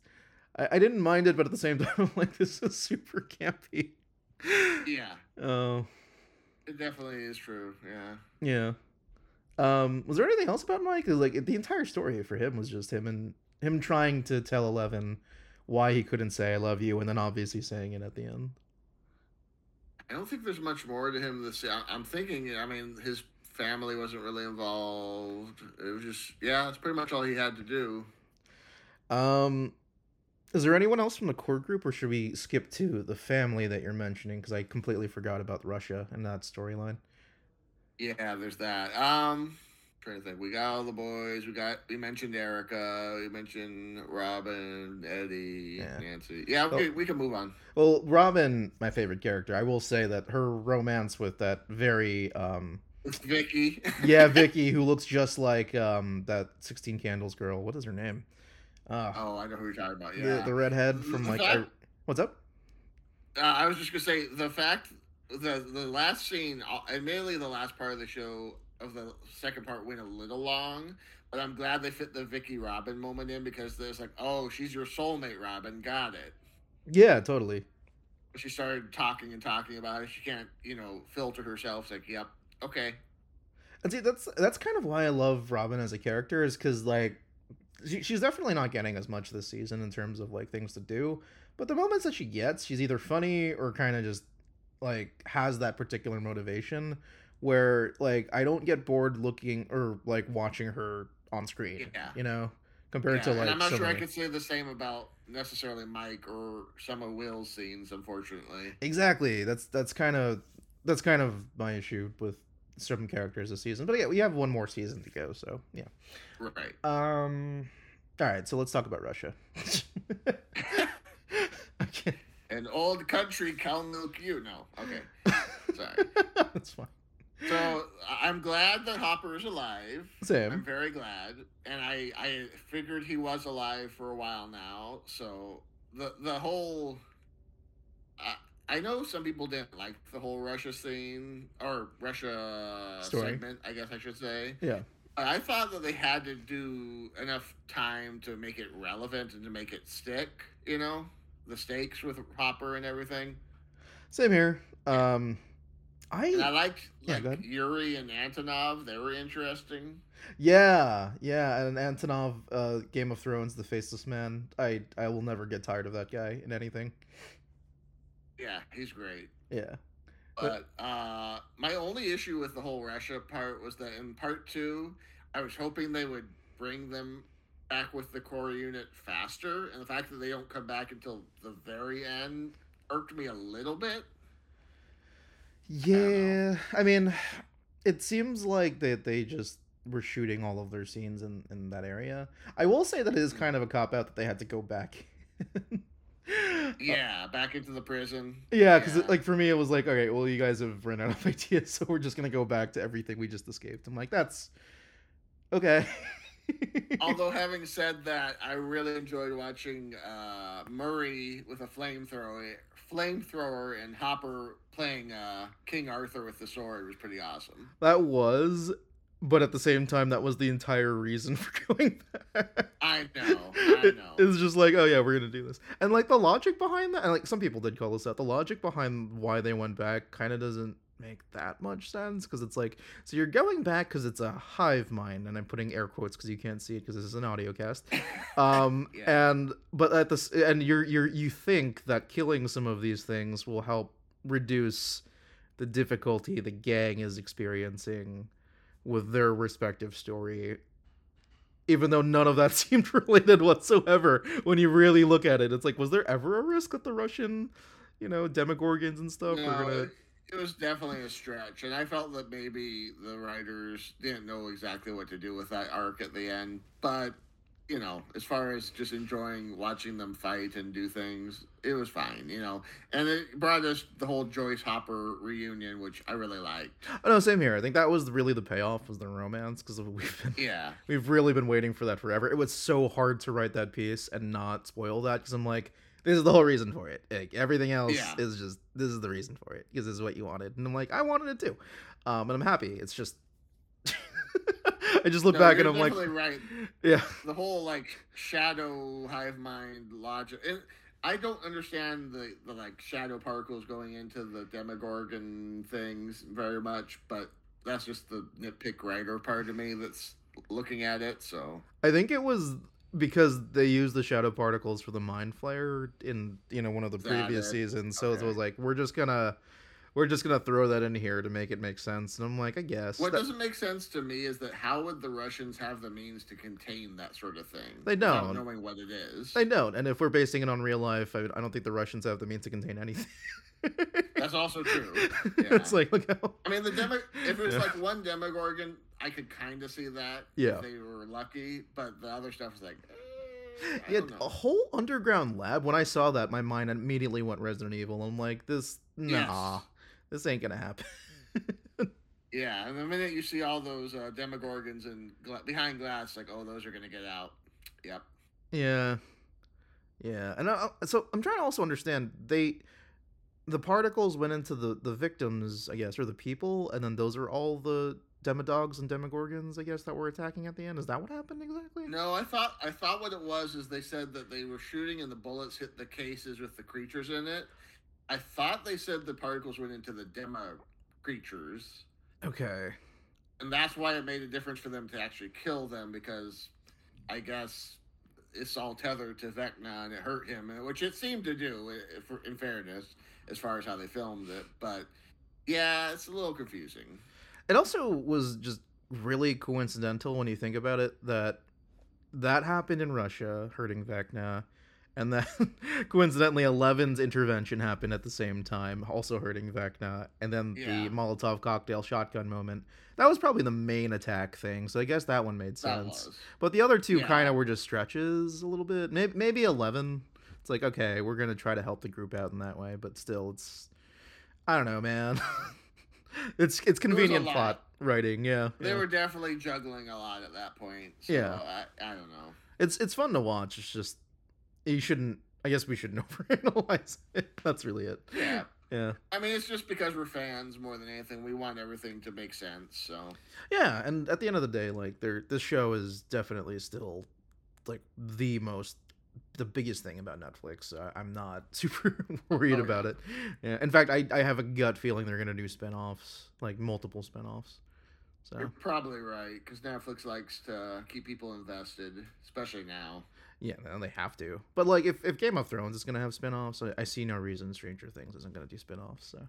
Speaker 2: I, I didn't mind it, but at the same time, I'm like, this is super campy.
Speaker 3: yeah,
Speaker 2: Oh
Speaker 3: it definitely is true. Yeah.
Speaker 2: yeah. Um, was there anything else about Mike? like the entire story for him was just him and him trying to tell Eleven why he couldn't say "I love you" and then obviously saying it at the end.
Speaker 3: I don't think there's much more to him. This I'm thinking. I mean, his family wasn't really involved. It was just yeah. That's pretty much all he had to do.
Speaker 2: Um, is there anyone else from the core group, or should we skip to the family that you're mentioning? Because I completely forgot about Russia and that storyline.
Speaker 3: Yeah, there's that. Um, trying to think. We got all the boys. We got. We mentioned Erica. We mentioned Robin, Eddie,
Speaker 2: Yeah.
Speaker 3: Nancy. Yeah, okay, we can move on.
Speaker 2: Well, Robin, my favorite character. I will say that her romance with that very um
Speaker 3: It's Vicky.
Speaker 2: yeah Vicky, who looks just like um that Sixteen Candles girl. What is her name? Uh,
Speaker 3: oh, I know who you're talking about.
Speaker 2: the,
Speaker 3: Yeah.
Speaker 2: the redhead from like
Speaker 3: That-
Speaker 2: I- what's up?
Speaker 3: Uh, I was just gonna say the fact the the last scene, and mainly the last part of the show of the second part went a little long, but I'm glad they fit the Vicky Robin moment in because there's like, oh, she's your soulmate, Robin. Got it.
Speaker 2: Yeah, totally.
Speaker 3: She started talking and talking about it. She can't, you know, filter herself. It's like, yep, okay.
Speaker 2: And see, that's that's kind of why I love Robin as a character, is because like she, she's definitely not getting as much this season in terms of like things to do. But the moments that she gets, she's either funny or kind of just like has that particular motivation where like I don't get bored looking or like watching her on screen.
Speaker 3: Yeah.
Speaker 2: You know, compared
Speaker 3: Yeah,
Speaker 2: to like
Speaker 3: and I'm not
Speaker 2: so
Speaker 3: sure I could say the same about necessarily Mike or some of Will's scenes, unfortunately.
Speaker 2: Exactly. That's that's kind of that's kind of my issue with certain characters this season. But yeah, we have one more season to go, so yeah.
Speaker 3: Right.
Speaker 2: Um. All right, so let's talk about Russia. okay,
Speaker 3: An old country cow milk you. No. Okay. Sorry.
Speaker 2: that's fine.
Speaker 3: So I'm glad that Hopper is alive. Sam.
Speaker 2: I'm
Speaker 3: very glad, and I I figured he was alive for a while now. So the the whole I, I know some people didn't like the whole Russia scene or Russia
Speaker 2: Story.
Speaker 3: segment, I guess I should say.
Speaker 2: Yeah.
Speaker 3: I thought that they had to do enough time to make it relevant and to make it stick. You know, the stakes with Hopper and everything.
Speaker 2: Same here. Um,
Speaker 3: And I
Speaker 2: I
Speaker 3: liked like. Yuri and Antonov. They were interesting.
Speaker 2: yeah yeah, and Antonov, uh, Game of Thrones, the Faceless Man. I I will never get tired of that guy in anything.
Speaker 3: Yeah, he's great.
Speaker 2: Yeah.
Speaker 3: But uh, my only issue with the whole Russia part was that in part two, I was hoping they would bring them back with the core unit faster, and the fact that they don't come back until the very end irked me a little bit.
Speaker 2: Yeah, I mean, it seems like that they just were shooting all of their scenes in in that area. I will say that it is kind of a cop out that they had to go back.
Speaker 3: Yeah, back into the prison.
Speaker 2: Yeah, because like for me, it was like, okay, well, you guys have run out of ideas, so we're just gonna go back to everything we just escaped. I'm like, that's okay.
Speaker 3: Although having said that, I really enjoyed watching uh, Murray with a flamethrower, flamethrower, and Hopper playing uh, King Arthur with the sword was pretty awesome.
Speaker 2: that was, but at the same time, that was the entire reason for going back.
Speaker 3: I know, I know.
Speaker 2: It was just like, oh yeah, we're gonna do this, and like the logic behind that, and like some people did call this out. The logic behind why they went back kind of doesn't make that much sense because it's like, so you're going back because it's a hive mind, and I'm putting air quotes because you can't see it because this is an audio cast. Um,
Speaker 3: Yeah.
Speaker 2: and but at this, and you're you're you think that killing some of these things will help reduce the difficulty the gang is experiencing with their respective story even though none of that seemed related whatsoever when you really look at it it's like was there ever a risk that the russian you know demogorgons and stuff were
Speaker 3: No,
Speaker 2: gonna
Speaker 3: it, it was definitely a stretch, and I felt that maybe the writers didn't know exactly what to do with that arc at the end. But you know, as far as just enjoying watching them fight and do things, it was fine. You know, and it brought us the whole Joyce Hopper reunion, which I really liked.
Speaker 2: oh no same here. I think that was really the payoff was the romance because we've been
Speaker 3: Yeah,
Speaker 2: we've really been waiting for that forever. It was so hard to write that piece and not spoil that because i'm like this is the whole reason for it. Like everything else
Speaker 3: Yeah.
Speaker 2: is just this is the reason for it because this is what you wanted. And i'm like i wanted it too. Um and i'm happy. It's just i just look
Speaker 3: No,
Speaker 2: back and i'm like
Speaker 3: right.
Speaker 2: yeah
Speaker 3: The whole like shadow hive mind logic. And I don't understand the, the like shadow particles going into the Demogorgon things very much, but that's just the nitpick writer part of me that's looking at it. So
Speaker 2: I think it was because they used the shadow particles for the mind flayer in you know one of the
Speaker 3: That
Speaker 2: previous
Speaker 3: it?
Speaker 2: seasons. So it was like we're just gonna we're just gonna throw that in here to make it make sense. And I'm like, I guess
Speaker 3: what
Speaker 2: That-
Speaker 3: doesn't make sense to me is that how would the Russians have the means to contain that sort of thing?
Speaker 2: They
Speaker 3: without
Speaker 2: don't.
Speaker 3: knowing what it is.
Speaker 2: they don't. And if we're basing it on real life, I, I don't think the Russians have the means to contain anything.
Speaker 3: That's also true.
Speaker 2: it's like look how
Speaker 3: I mean, the demo. If it was
Speaker 2: Yeah.
Speaker 3: like one Demogorgon, I could kind of see that.
Speaker 2: Yeah.
Speaker 3: If they were lucky, but the other stuff is like. eh, I
Speaker 2: yeah, a whole underground lab. When I saw that, my mind immediately went Resident Evil. I'm like, this nah,
Speaker 3: Yes.
Speaker 2: This ain't gonna happen.
Speaker 3: Yeah, and the minute you see all those uh, Demogorgons and gla- behind glass, like, oh, those are gonna get out. Yep.
Speaker 2: Yeah, yeah, and I, so I'm trying to also understand they, the particles went into the the victims, I guess, or the people, and then those are all the demodogs and demogorgons, I guess, that were attacking at the end. Is that what happened exactly?
Speaker 3: No, I thought I thought what it was is they said that they were shooting and the bullets hit the cases with the creatures in it. I thought they said the particles went into the demo creatures,
Speaker 2: Okay.
Speaker 3: and that's why it made a difference for them to actually kill them because I guess it's all tethered to Vecna and it hurt him, which it seemed to do, in fairness, as far as how they filmed it. But yeah, it's a little confusing.
Speaker 2: It also was just really coincidental when you think about it that that happened in Russia, hurting Vecna, and then coincidentally Eleven's intervention happened at the same time, also hurting Vecna, and then
Speaker 3: Yeah.
Speaker 2: the Molotov cocktail shotgun moment. That was probably the main attack thing, so I guess that one made sense. But the other two
Speaker 3: Yeah.
Speaker 2: kind of were just stretches a little bit. Maybe, maybe Eleven. It's like okay, we're gonna try to help the group out in that way, but still, it's I don't know, man. it's it's convenient
Speaker 3: lot.
Speaker 2: plot writing, yeah.
Speaker 3: They
Speaker 2: yeah.
Speaker 3: were definitely juggling a lot at that point. So
Speaker 2: Yeah.
Speaker 3: I, I don't know.
Speaker 2: It's it's fun to watch. It's just you shouldn't I guess we shouldn't overanalyze it. That's really it.
Speaker 3: Yeah.
Speaker 2: Yeah.
Speaker 3: I mean, it's just because we're fans more than anything. We want everything to make sense. So
Speaker 2: Yeah, and at the end of the day, like there this show is definitely still like the most the biggest thing about Netflix. Uh, I'm not super worried
Speaker 3: yeah.
Speaker 2: about it. Yeah. In fact, I I have a gut feeling they're going to do spin-offs, like multiple spin-offs. So,
Speaker 3: you're probably right because Netflix likes to keep people invested, especially now.
Speaker 2: Yeah, and they have to. But like if if Game of Thrones is going to have spin-offs, I, I see no reason Stranger Things isn't going to do spin-offs, so.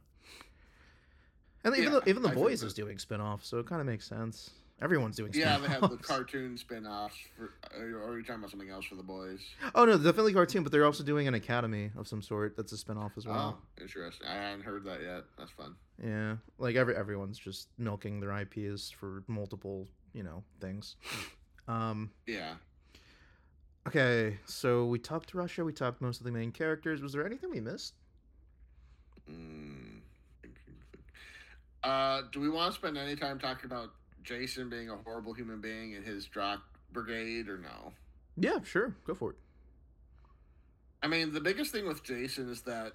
Speaker 2: And even
Speaker 3: Yeah,
Speaker 2: the, even the
Speaker 3: I
Speaker 2: boys is doing spin-offs, so it kind of makes sense. Everyone's doing
Speaker 3: Yeah,
Speaker 2: spin-offs.
Speaker 3: they have the cartoon spin-offs. For, are you talking about something else for the boys?
Speaker 2: Oh no, definitely cartoon, but they're also doing an academy of some sort that's a spin-off as well.
Speaker 3: Oh, interesting. I hadn't heard that yet. That's fun.
Speaker 2: Yeah, like every everyone's just milking their IPs for multiple, you know, things. Um,
Speaker 3: Yeah.
Speaker 2: Okay, so we talked to Russia, we talked most of the main characters. Was there anything we missed?
Speaker 3: Mm. Uh, do we want to spend any time talking about Jason being a horrible human being and his Drock brigade, or no?
Speaker 2: Yeah, sure, go for it.
Speaker 3: I mean, the biggest thing with Jason is that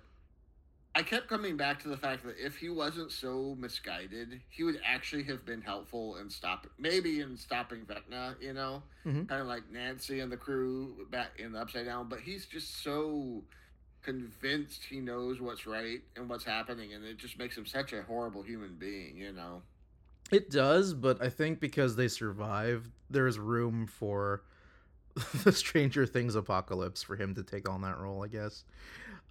Speaker 3: I kept coming back to the fact that if he wasn't so misguided, he would actually have been helpful in stop, maybe in stopping Vecna. You know,
Speaker 2: Mhm.
Speaker 3: kind of like Nancy and the crew back in the Upside Down. But he's just so convinced he knows what's right and what's happening, and it just makes him such a horrible human being. You know.
Speaker 2: It does, but I think because they survived, there's room for the Stranger Things apocalypse for him to take on that role. I guess.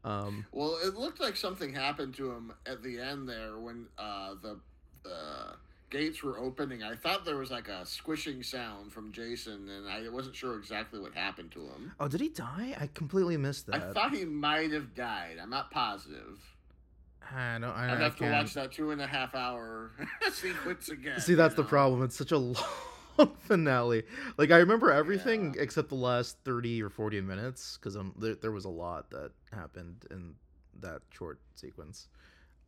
Speaker 2: Um,
Speaker 3: Well, it looked like something happened to him at the end there when uh, the the gates were opening. I thought there was like a squishing sound from Jason, and I wasn't sure exactly what happened to him.
Speaker 2: oh, did he die? I completely missed that.
Speaker 3: I thought he might have died. I'm not positive.
Speaker 2: I don't. I,
Speaker 3: I'd
Speaker 2: I
Speaker 3: have to watch that two and a half hour sequence again.
Speaker 2: See, that's
Speaker 3: you
Speaker 2: the
Speaker 3: know?
Speaker 2: problem. It's such a long finale. Like I remember everything
Speaker 3: Yeah.
Speaker 2: except the last thirty or forty minutes because um, there, there was a lot that happened in that short sequence.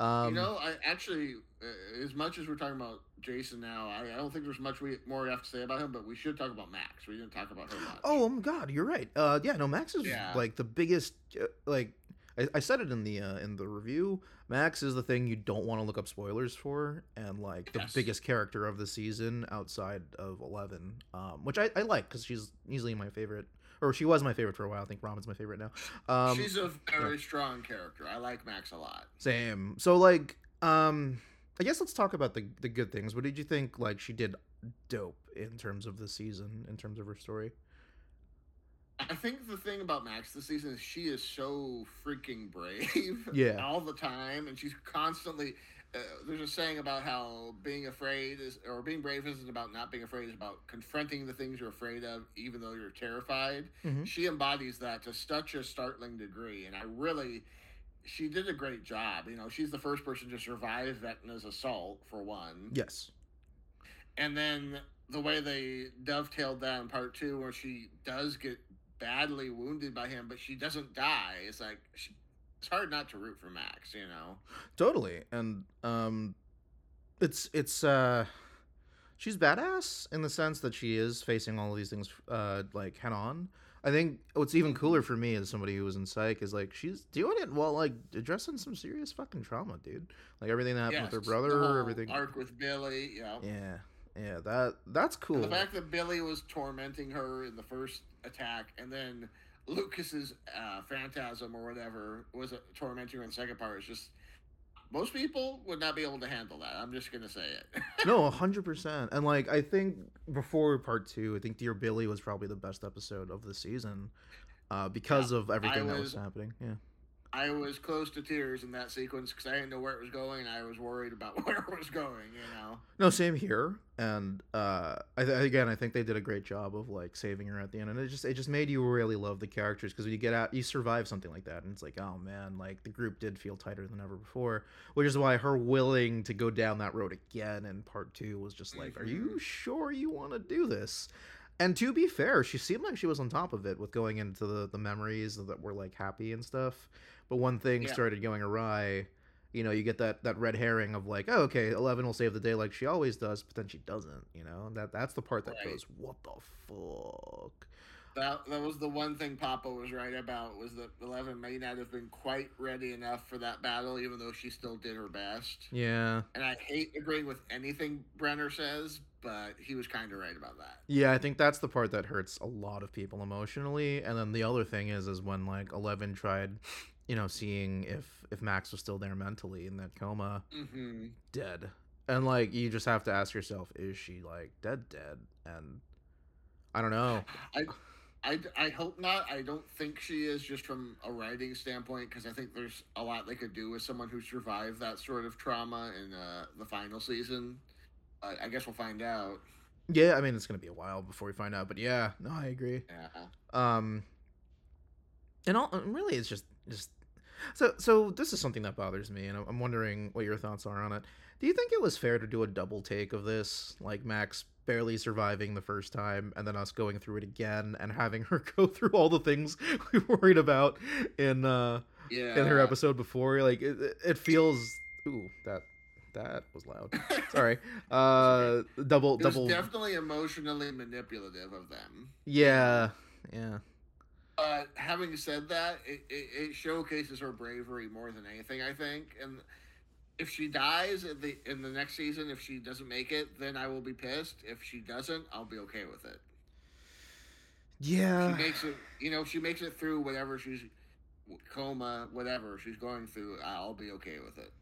Speaker 2: Um,
Speaker 3: you know, I actually, uh, as much as we're talking about Jason now, I, I don't think there's much we, more we have to say about him. But we should talk about Max. We didn't talk about her much.
Speaker 2: Oh my god, you're right. Uh, yeah, no, Max is
Speaker 3: Yeah.
Speaker 2: like the biggest. Uh, like, I, I said it in the uh, in the review. Max is the thing you don't want to look up spoilers for, and like the
Speaker 3: Yes.
Speaker 2: biggest character of the season outside of Eleven, um, which I, I like because she's easily my favorite, or she was my favorite for a while. I think Robin's my favorite now. Um,
Speaker 3: She's a very strong character. I like Max a lot.
Speaker 2: same. So like, um, I guess let's talk about the the good things. What did you think? Like, she did dope in terms of the season, in terms of her story.
Speaker 3: I think the thing about Max this season is she is so freaking brave.
Speaker 2: Yeah.
Speaker 3: All the time, and she's constantly. Uh, there's a saying about how being afraid is, or being brave isn't about not being afraid. It's about confronting the things you're afraid of, even though you're terrified.
Speaker 2: Mhm.
Speaker 3: She embodies that to such a startling degree, and I really. She did a great job. You know, she's the first person to survive Vecna's assault, for one.
Speaker 2: Yes.
Speaker 3: And then the way they dovetailed that in part two, where she does get badly wounded by him, but she doesn't die. It's like she, it's hard not to root for Max, you know.
Speaker 2: totally and um it's it's uh she's badass in the sense that she is facing all of these things uh like head on i think what's even cooler for me as somebody who was in psych is like she's doing it while like addressing some serious fucking trauma dude like everything that happened with her brother everything
Speaker 3: arc with Billy, yeah.
Speaker 2: yeah yeah that that's cool
Speaker 3: And the fact that Billy was tormenting her in the first attack, and then Lucas's uh, phantasm or whatever was uh, tormenting in the second part is just. Most people would not be able to handle that. I'm just gonna say it.
Speaker 2: no 100% and like i think before part two i think dear billy was probably the best episode of the season uh because of everything that was- happening yeah
Speaker 3: I was close to tears in that sequence because I didn't know where it was going. I was worried about where it was going. You know.
Speaker 2: No, same here. And uh, I th- again, I think they did a great job of like saving her at the end, and it just it just made you really love the characters because when you get out, you survive something like that, and it's like, oh man, like the group did feel tighter than ever before, which is why her willing to go down that road again in part two was just like, are you sure you want to do this? And to be fair, she seemed like she was on top of it with going into the the memories that were like happy and stuff. But one thing
Speaker 3: Yeah.
Speaker 2: started going awry you know, you get that that red herring of like, oh, okay, Eleven will save the day like she always does, but then she doesn't. You know, that that's the part that
Speaker 3: Right.
Speaker 2: goes, what the fuck?
Speaker 3: That that was the one thing Papa was right about was that Eleven may not have been quite ready enough for that battle, even though she still did her best.
Speaker 2: Yeah.
Speaker 3: And I hate agreeing with anything Brenner says, but he was kind of right about that.
Speaker 2: Yeah, I think that's the part that hurts a lot of people emotionally. And then the other thing is, is when like Eleven tried, you know, seeing if if Max was still there mentally in that coma,
Speaker 3: Mm-hmm.
Speaker 2: dead, and like you just have to ask yourself, is she like dead, dead? And I don't know.
Speaker 3: I, I, I hope not. I don't think she is just from a writing standpoint because I think there's a lot they could do with someone who survived that sort of trauma in uh, the final season. Uh, I guess we'll find out.
Speaker 2: Yeah, I mean it's gonna be a while before we find out, but yeah, no, I agree.
Speaker 3: Yeah.
Speaker 2: Um, and all and really, it's just just so so. This is something that bothers me, and I'm- wondering what your thoughts are on it. Do you think it was fair to do a double take of this, like Max barely surviving the first time, and then us going through it again, and having her go through all the things we worried about in uh
Speaker 3: Yeah.
Speaker 2: in her episode before? Like it, it- feels. Ooh, that that was loud. Sorry. Uh, double double.
Speaker 3: definitely emotionally manipulative of them.
Speaker 2: yeah, yeah.
Speaker 3: But having said that, it, it, it showcases her bravery more than anything, I think. And if she dies in the in the next season, if she doesn't make it, then I will be pissed. If she doesn't, I'll be okay with it.
Speaker 2: Yeah.
Speaker 3: She makes it, you know, she makes it through whatever she's coma, whatever she's going through. I'll be okay with it.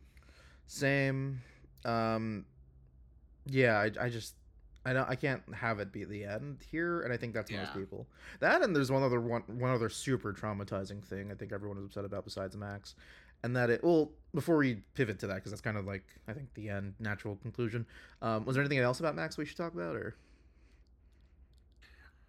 Speaker 2: Same. Um, yeah, I, I just I don't I can't have it be the end here, and I think that's most people. That and there's one other one one other super traumatizing thing I think everyone is upset about besides Max, and that it well before we pivot to that because that's kind of like I think the end natural conclusion. Um, was there anything else about Max we should talk about or?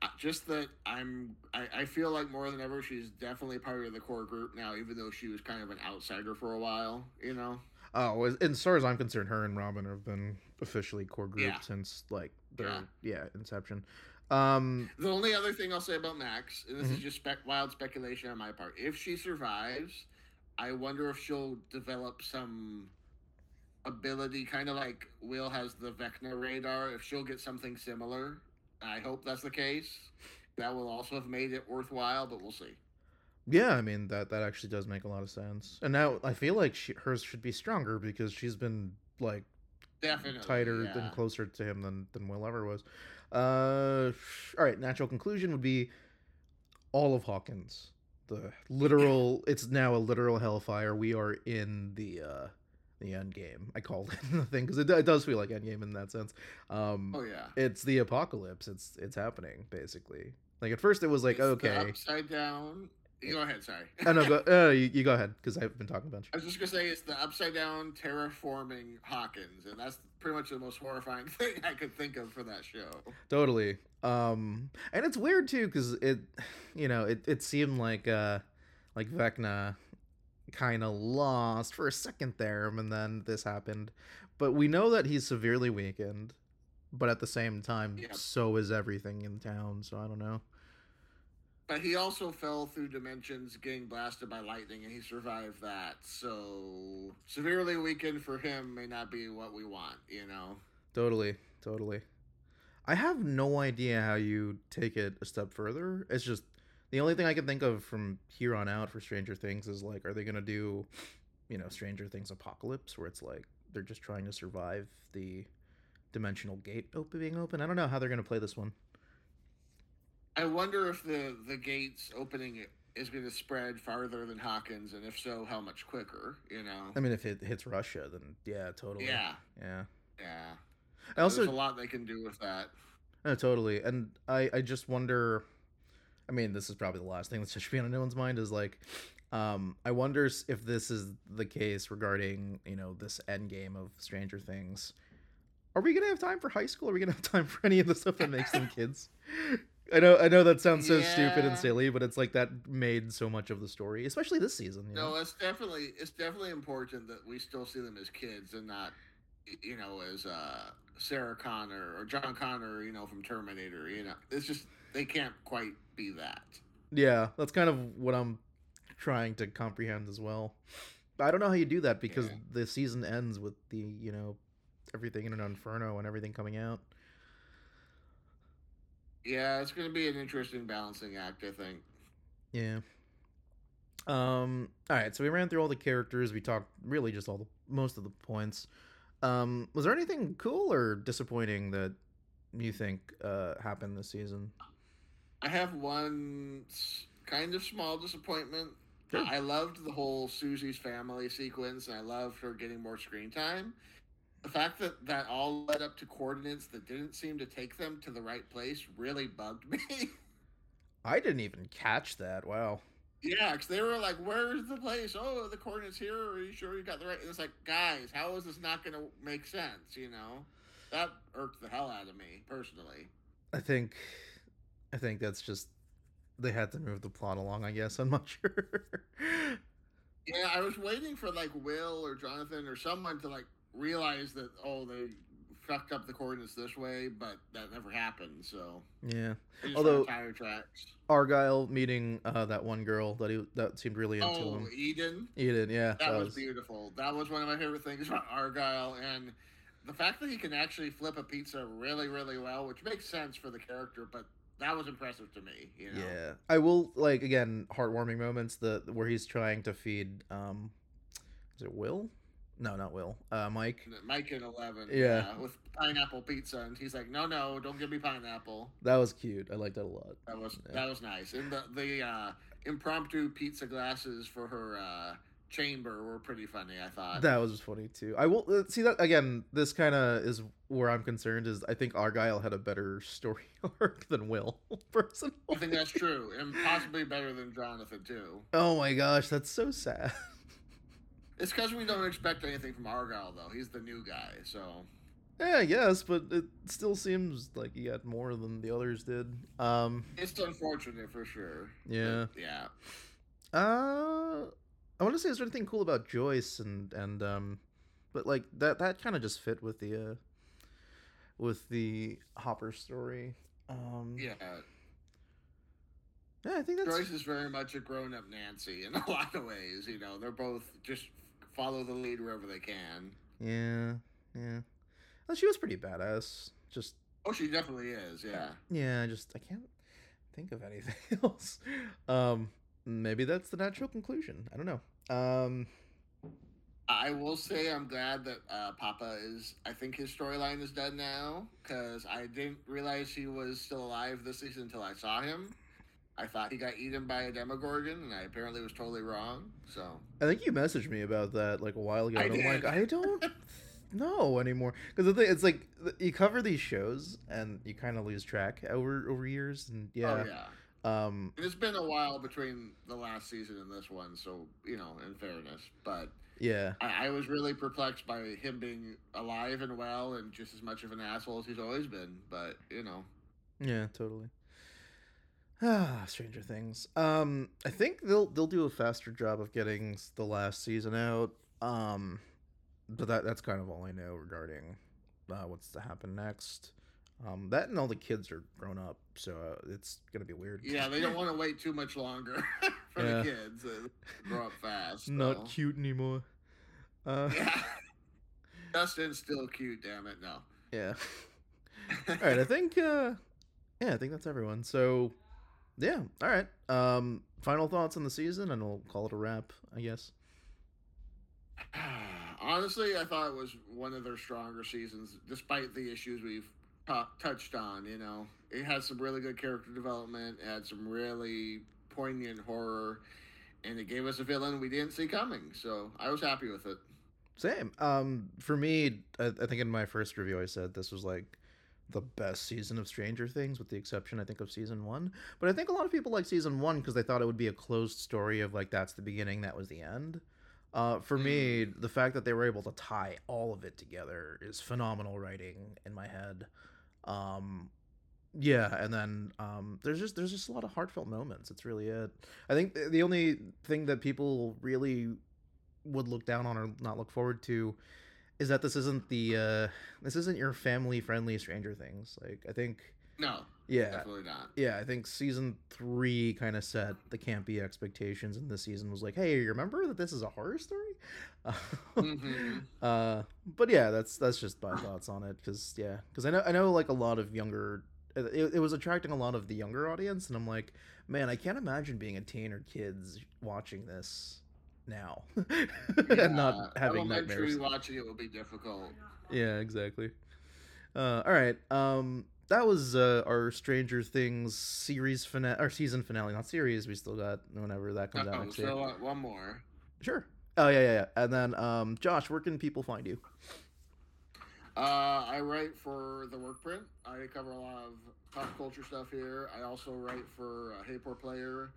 Speaker 3: Uh, Just that I'm, I, I feel like more than ever she's definitely part of the core group now, even though she was kind of an outsider for a while. You know.
Speaker 2: Oh, as, as far as I'm concerned, her and Robin have been officially core group
Speaker 3: Yeah.
Speaker 2: since like their
Speaker 3: Yeah.
Speaker 2: yeah, inception. Um,
Speaker 3: The only other thing I'll say about Max, and this
Speaker 2: Mhm.
Speaker 3: is just spec- wild speculation on my part, if she survives, I wonder if she'll develop some ability, kind of like Will has the Vecna radar. If she'll get something similar, I hope that's the case. That will also have made it worthwhile, but we'll see.
Speaker 2: Yeah, I mean that that actually does make a lot of sense. And now I feel like she, hers should be stronger because she's been like
Speaker 3: Definitely
Speaker 2: tighter
Speaker 3: yeah.
Speaker 2: and closer to him than than Will ever was. Uh, all right. Natural conclusion would be all of Hawkins. The literal. it's now a literal hellfire. We are in the uh the end game. I called it the thing because it, it does feel like end game in that sense. Um,
Speaker 3: Oh yeah.
Speaker 2: it's the apocalypse. It's it's happening basically. Like at first it was like
Speaker 3: It's
Speaker 2: okay.
Speaker 3: upside down. You go ahead. Sorry.
Speaker 2: Oh no, go, uh, you, you go ahead because I've been talking a bunch.
Speaker 3: I was just gonna say it's the upside down terraforming Hawkins, and that's pretty much the most horrifying thing I could think of for that show.
Speaker 2: Totally. Um, and it's weird too because it, you know, it, it seemed like uh, like Vecna kind of lost for a second there, and then this happened. But we know that he's severely weakened. But at the same time,
Speaker 3: Yeah.
Speaker 2: so is everything in town. So I don't know.
Speaker 3: But he also fell through dimensions, getting blasted by lightning, and he survived that. So severely weakened for him may not be what we want, you know.
Speaker 2: Totally, totally. I have no idea how you take it a step further. It's just the only thing I can think of from here on out for Stranger Things is like, are they gonna do, you know, Stranger Things Apocalypse, where it's like they're just trying to survive the dimensional gate open being open? I don't know how they're gonna play this one.
Speaker 3: I wonder if the the gates opening is going to spread farther than Hawkins, and if so, how much quicker, you know.
Speaker 2: I mean, if it hits Russia, then yeah, totally.
Speaker 3: Yeah,
Speaker 2: yeah.
Speaker 3: yeah.
Speaker 2: I also
Speaker 3: There's a lot they can do with that.
Speaker 2: No, totally. And I, I just wonder. I mean, this is probably the last thing that should be on anyone's mind is like, um, I wonder if this is the case regarding you know this end game of Stranger Things. Are we gonna have time for high school? Are we gonna have time for any of the stuff that makes them kids? I know, I know that sounds so stupid and silly, but it's like that made so much of the story, especially this season. You know?
Speaker 3: No, it's definitely it's definitely important that we still see them as kids and not, you know, as uh, Sarah Connor or John Connor, you know, from Terminator. You know, it's just they can't quite be that.
Speaker 2: Yeah, that's kind of what I'm trying to comprehend as well. I don't know how you do that because
Speaker 3: Yeah.
Speaker 2: the season ends with the, you know, everything in an inferno and everything coming out.
Speaker 3: Yeah, it's going to be an interesting balancing act, I think.
Speaker 2: Yeah. Um. All right. So we ran through all the characters. We talked really just all the most of the points. Um. Was there anything cool or disappointing that you think uh happened this season?
Speaker 3: I have one kind of small disappointment.
Speaker 2: Sure.
Speaker 3: I loved the whole Suzie's family sequence, and I loved her getting more screen time. The fact that that all led up to coordinates that didn't seem to take them to the right place really bugged me.
Speaker 2: I didn't even catch that. Wow.
Speaker 3: yeah, because they were like, "Where's the place? Oh, the coordinates here. Are you sure you got the right?" And it's like, guys, how is this not going to make sense? You know, that irked the hell out of me personally.
Speaker 2: I think, I think that's just they had to move the plot along. I guess I'm not sure.
Speaker 3: Yeah, I was waiting for like Will or Jonathan or someone to like realize that oh they fucked up the coordinates this way, but that never happened. So
Speaker 2: yeah. Although-
Speaker 3: tire tracks.
Speaker 2: Argyle meeting uh that one girl that he that seemed really into
Speaker 3: Oh,
Speaker 2: him.
Speaker 3: Eden,
Speaker 2: Eden, yeah.
Speaker 3: that, was, beautiful. That was one of my favorite things about Argyle, and the fact that he can actually flip a pizza really, really well, which makes sense for the character, but that was impressive to me. You know?
Speaker 2: Yeah, I will like again heartwarming moments the where he's trying to feed um, is it Will? No, not Will. Uh, Mike.
Speaker 3: Mike in Eleven,
Speaker 2: Yeah.
Speaker 3: with pineapple pizza, and he's like, "No, no, don't give me pineapple."
Speaker 2: That was cute. I liked that a lot.
Speaker 3: That was
Speaker 2: Yeah.
Speaker 3: that was nice, and the the uh, impromptu pizza glasses for her uh, chamber were pretty funny. I thought.
Speaker 2: That was funny too. I will uh, see that again. This kind of is where I'm concerned. Is I think Argyle had a better story arc than Will personally.
Speaker 3: I think that's true, and possibly better than Jonathan too.
Speaker 2: Oh my gosh, that's so sad.
Speaker 3: It's because we don't expect anything from Argyle, though. He's the new guy, so
Speaker 2: Yeah, I guess, but it still seems like he got more than the others did. Um,
Speaker 3: it's unfortunate for sure.
Speaker 2: yeah.
Speaker 3: But, yeah.
Speaker 2: Uh, I want to say, is there anything cool about Joyce and and um, but like that that kind of just fit with the uh, with the Hopper story. Um,
Speaker 3: Yeah.
Speaker 2: yeah, I think that's
Speaker 3: Joyce is very much a grown-up Nancy in a lot of ways. You know, they're both just follow the lead wherever they can.
Speaker 2: yeah, yeah. Well, she was pretty badass. Just
Speaker 3: Oh, she definitely is. Yeah.
Speaker 2: yeah, I just I can't think of anything else. Um, maybe that's the natural conclusion. I don't know. Um,
Speaker 3: I will say I'm glad that uh, Papa is. I think his storyline is done now because I didn't realize he was still alive this season until I saw him. I thought he got eaten by a Demogorgon, and I apparently was totally wrong. So
Speaker 2: I think you messaged me about that like a while ago.
Speaker 3: I
Speaker 2: and I'm like,
Speaker 3: did.
Speaker 2: I don't know anymore because the thing it's like you cover these shows and you kind of lose track over over years and yeah,
Speaker 3: oh yeah,
Speaker 2: um,
Speaker 3: and it's been a while between the last season and this one. So you know, in fairness, but
Speaker 2: yeah,
Speaker 3: I, I was really perplexed by him being alive and well and just as much of an asshole as he's always been. But you know,
Speaker 2: yeah, totally. Ah, Stranger Things. Um, I think they'll they'll do a faster job of getting the last season out. Um, but that that's kind of all I know regarding uh, what's to happen next. Um, that and all the kids are grown up, so uh, it's gonna be weird.
Speaker 3: yeah, they don't want to wait too much longer for
Speaker 2: Yeah.
Speaker 3: the kids. They grow up fast.
Speaker 2: not
Speaker 3: so.
Speaker 2: cute anymore. Uh,
Speaker 3: Yeah. Dustin's still cute, damn it. No.
Speaker 2: yeah. All right, I think. Uh, yeah, I think that's everyone. So, yeah. All right. Um, final thoughts on the season, and we'll call it a wrap. I guess.
Speaker 3: Honestly, I thought it was one of their stronger seasons, despite the issues we've t- touched on. You know, it had some really good character development, it had some really poignant horror, and it gave us a villain we didn't see coming. So I was happy with it.
Speaker 2: Same. Um, for me, I, I think in my first review, I said this was like the best season of Stranger Things, with the exception, I think, of season one. But I think a lot of people like season one because they thought it would be a closed story of like that's the beginning, that was the end. Uh, for me, the fact that they were able to tie all of it together is phenomenal writing in my head. Um, yeah, and then um, there's just there's just a lot of heartfelt moments. It's really it. I think the- the only thing that people really would look down on or not look forward to is that this isn't the uh this isn't your family friendly stranger things. Like i think
Speaker 3: No,
Speaker 2: yeah.
Speaker 3: definitely not.
Speaker 2: yeah i think season three kind of set the campy expectations and this season was like hey you remember that this is a horror story?
Speaker 3: Hmm
Speaker 2: uh but yeah that's that's just my thoughts on it because yeah because i know i know like a lot of younger it, it was attracting a lot of the younger audience, and I'm like, man, I can't imagine being a teen or kids watching this now and not
Speaker 3: Yeah,
Speaker 2: having
Speaker 3: elementary
Speaker 2: nightmares.
Speaker 3: watching it would be difficult.
Speaker 2: Yeah, exactly. Uh, all right. Um, that was uh, our Stranger Things series finale or season finale, not series. We still got whenever that comes out
Speaker 3: Oh,
Speaker 2: next
Speaker 3: so uh, one more.
Speaker 2: Sure. Oh yeah, yeah, yeah. And then, um, Josh, where can people find you?
Speaker 3: Uh, I write for the Workprint. I cover a lot of pop culture stuff here. I also write for uh, Hey Poor Player,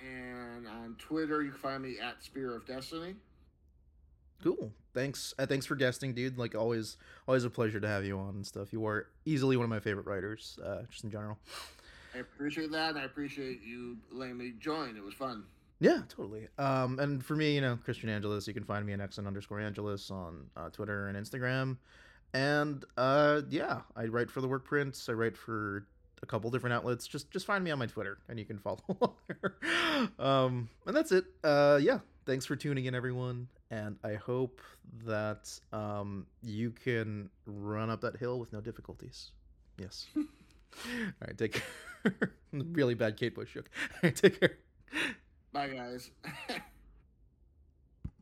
Speaker 3: and on Twitter you can find me at Spear of Destiny.
Speaker 2: Cool. Thanks. Uh, thanks for guesting, dude. Like always, always a pleasure to have you on and stuff. You are easily one of my favorite writers, uh, just in general.
Speaker 3: I appreciate that, and I appreciate you letting me join. It was fun.
Speaker 2: Yeah, totally. Um, and for me, you know, Christian Angelus, you can find me at Exxon underscore Angelus on uh, Twitter and Instagram. And uh, yeah, I write for the Workprints. I write for a couple different outlets. Just just find me on my Twitter and you can follow along there. um, and that's it. Uh, yeah, thanks for tuning in, everyone. And I hope that um, you can run up that hill with no difficulties. Yes. All right, take care. really bad Kate Bush joke. All right, take care.
Speaker 3: Bye, guys.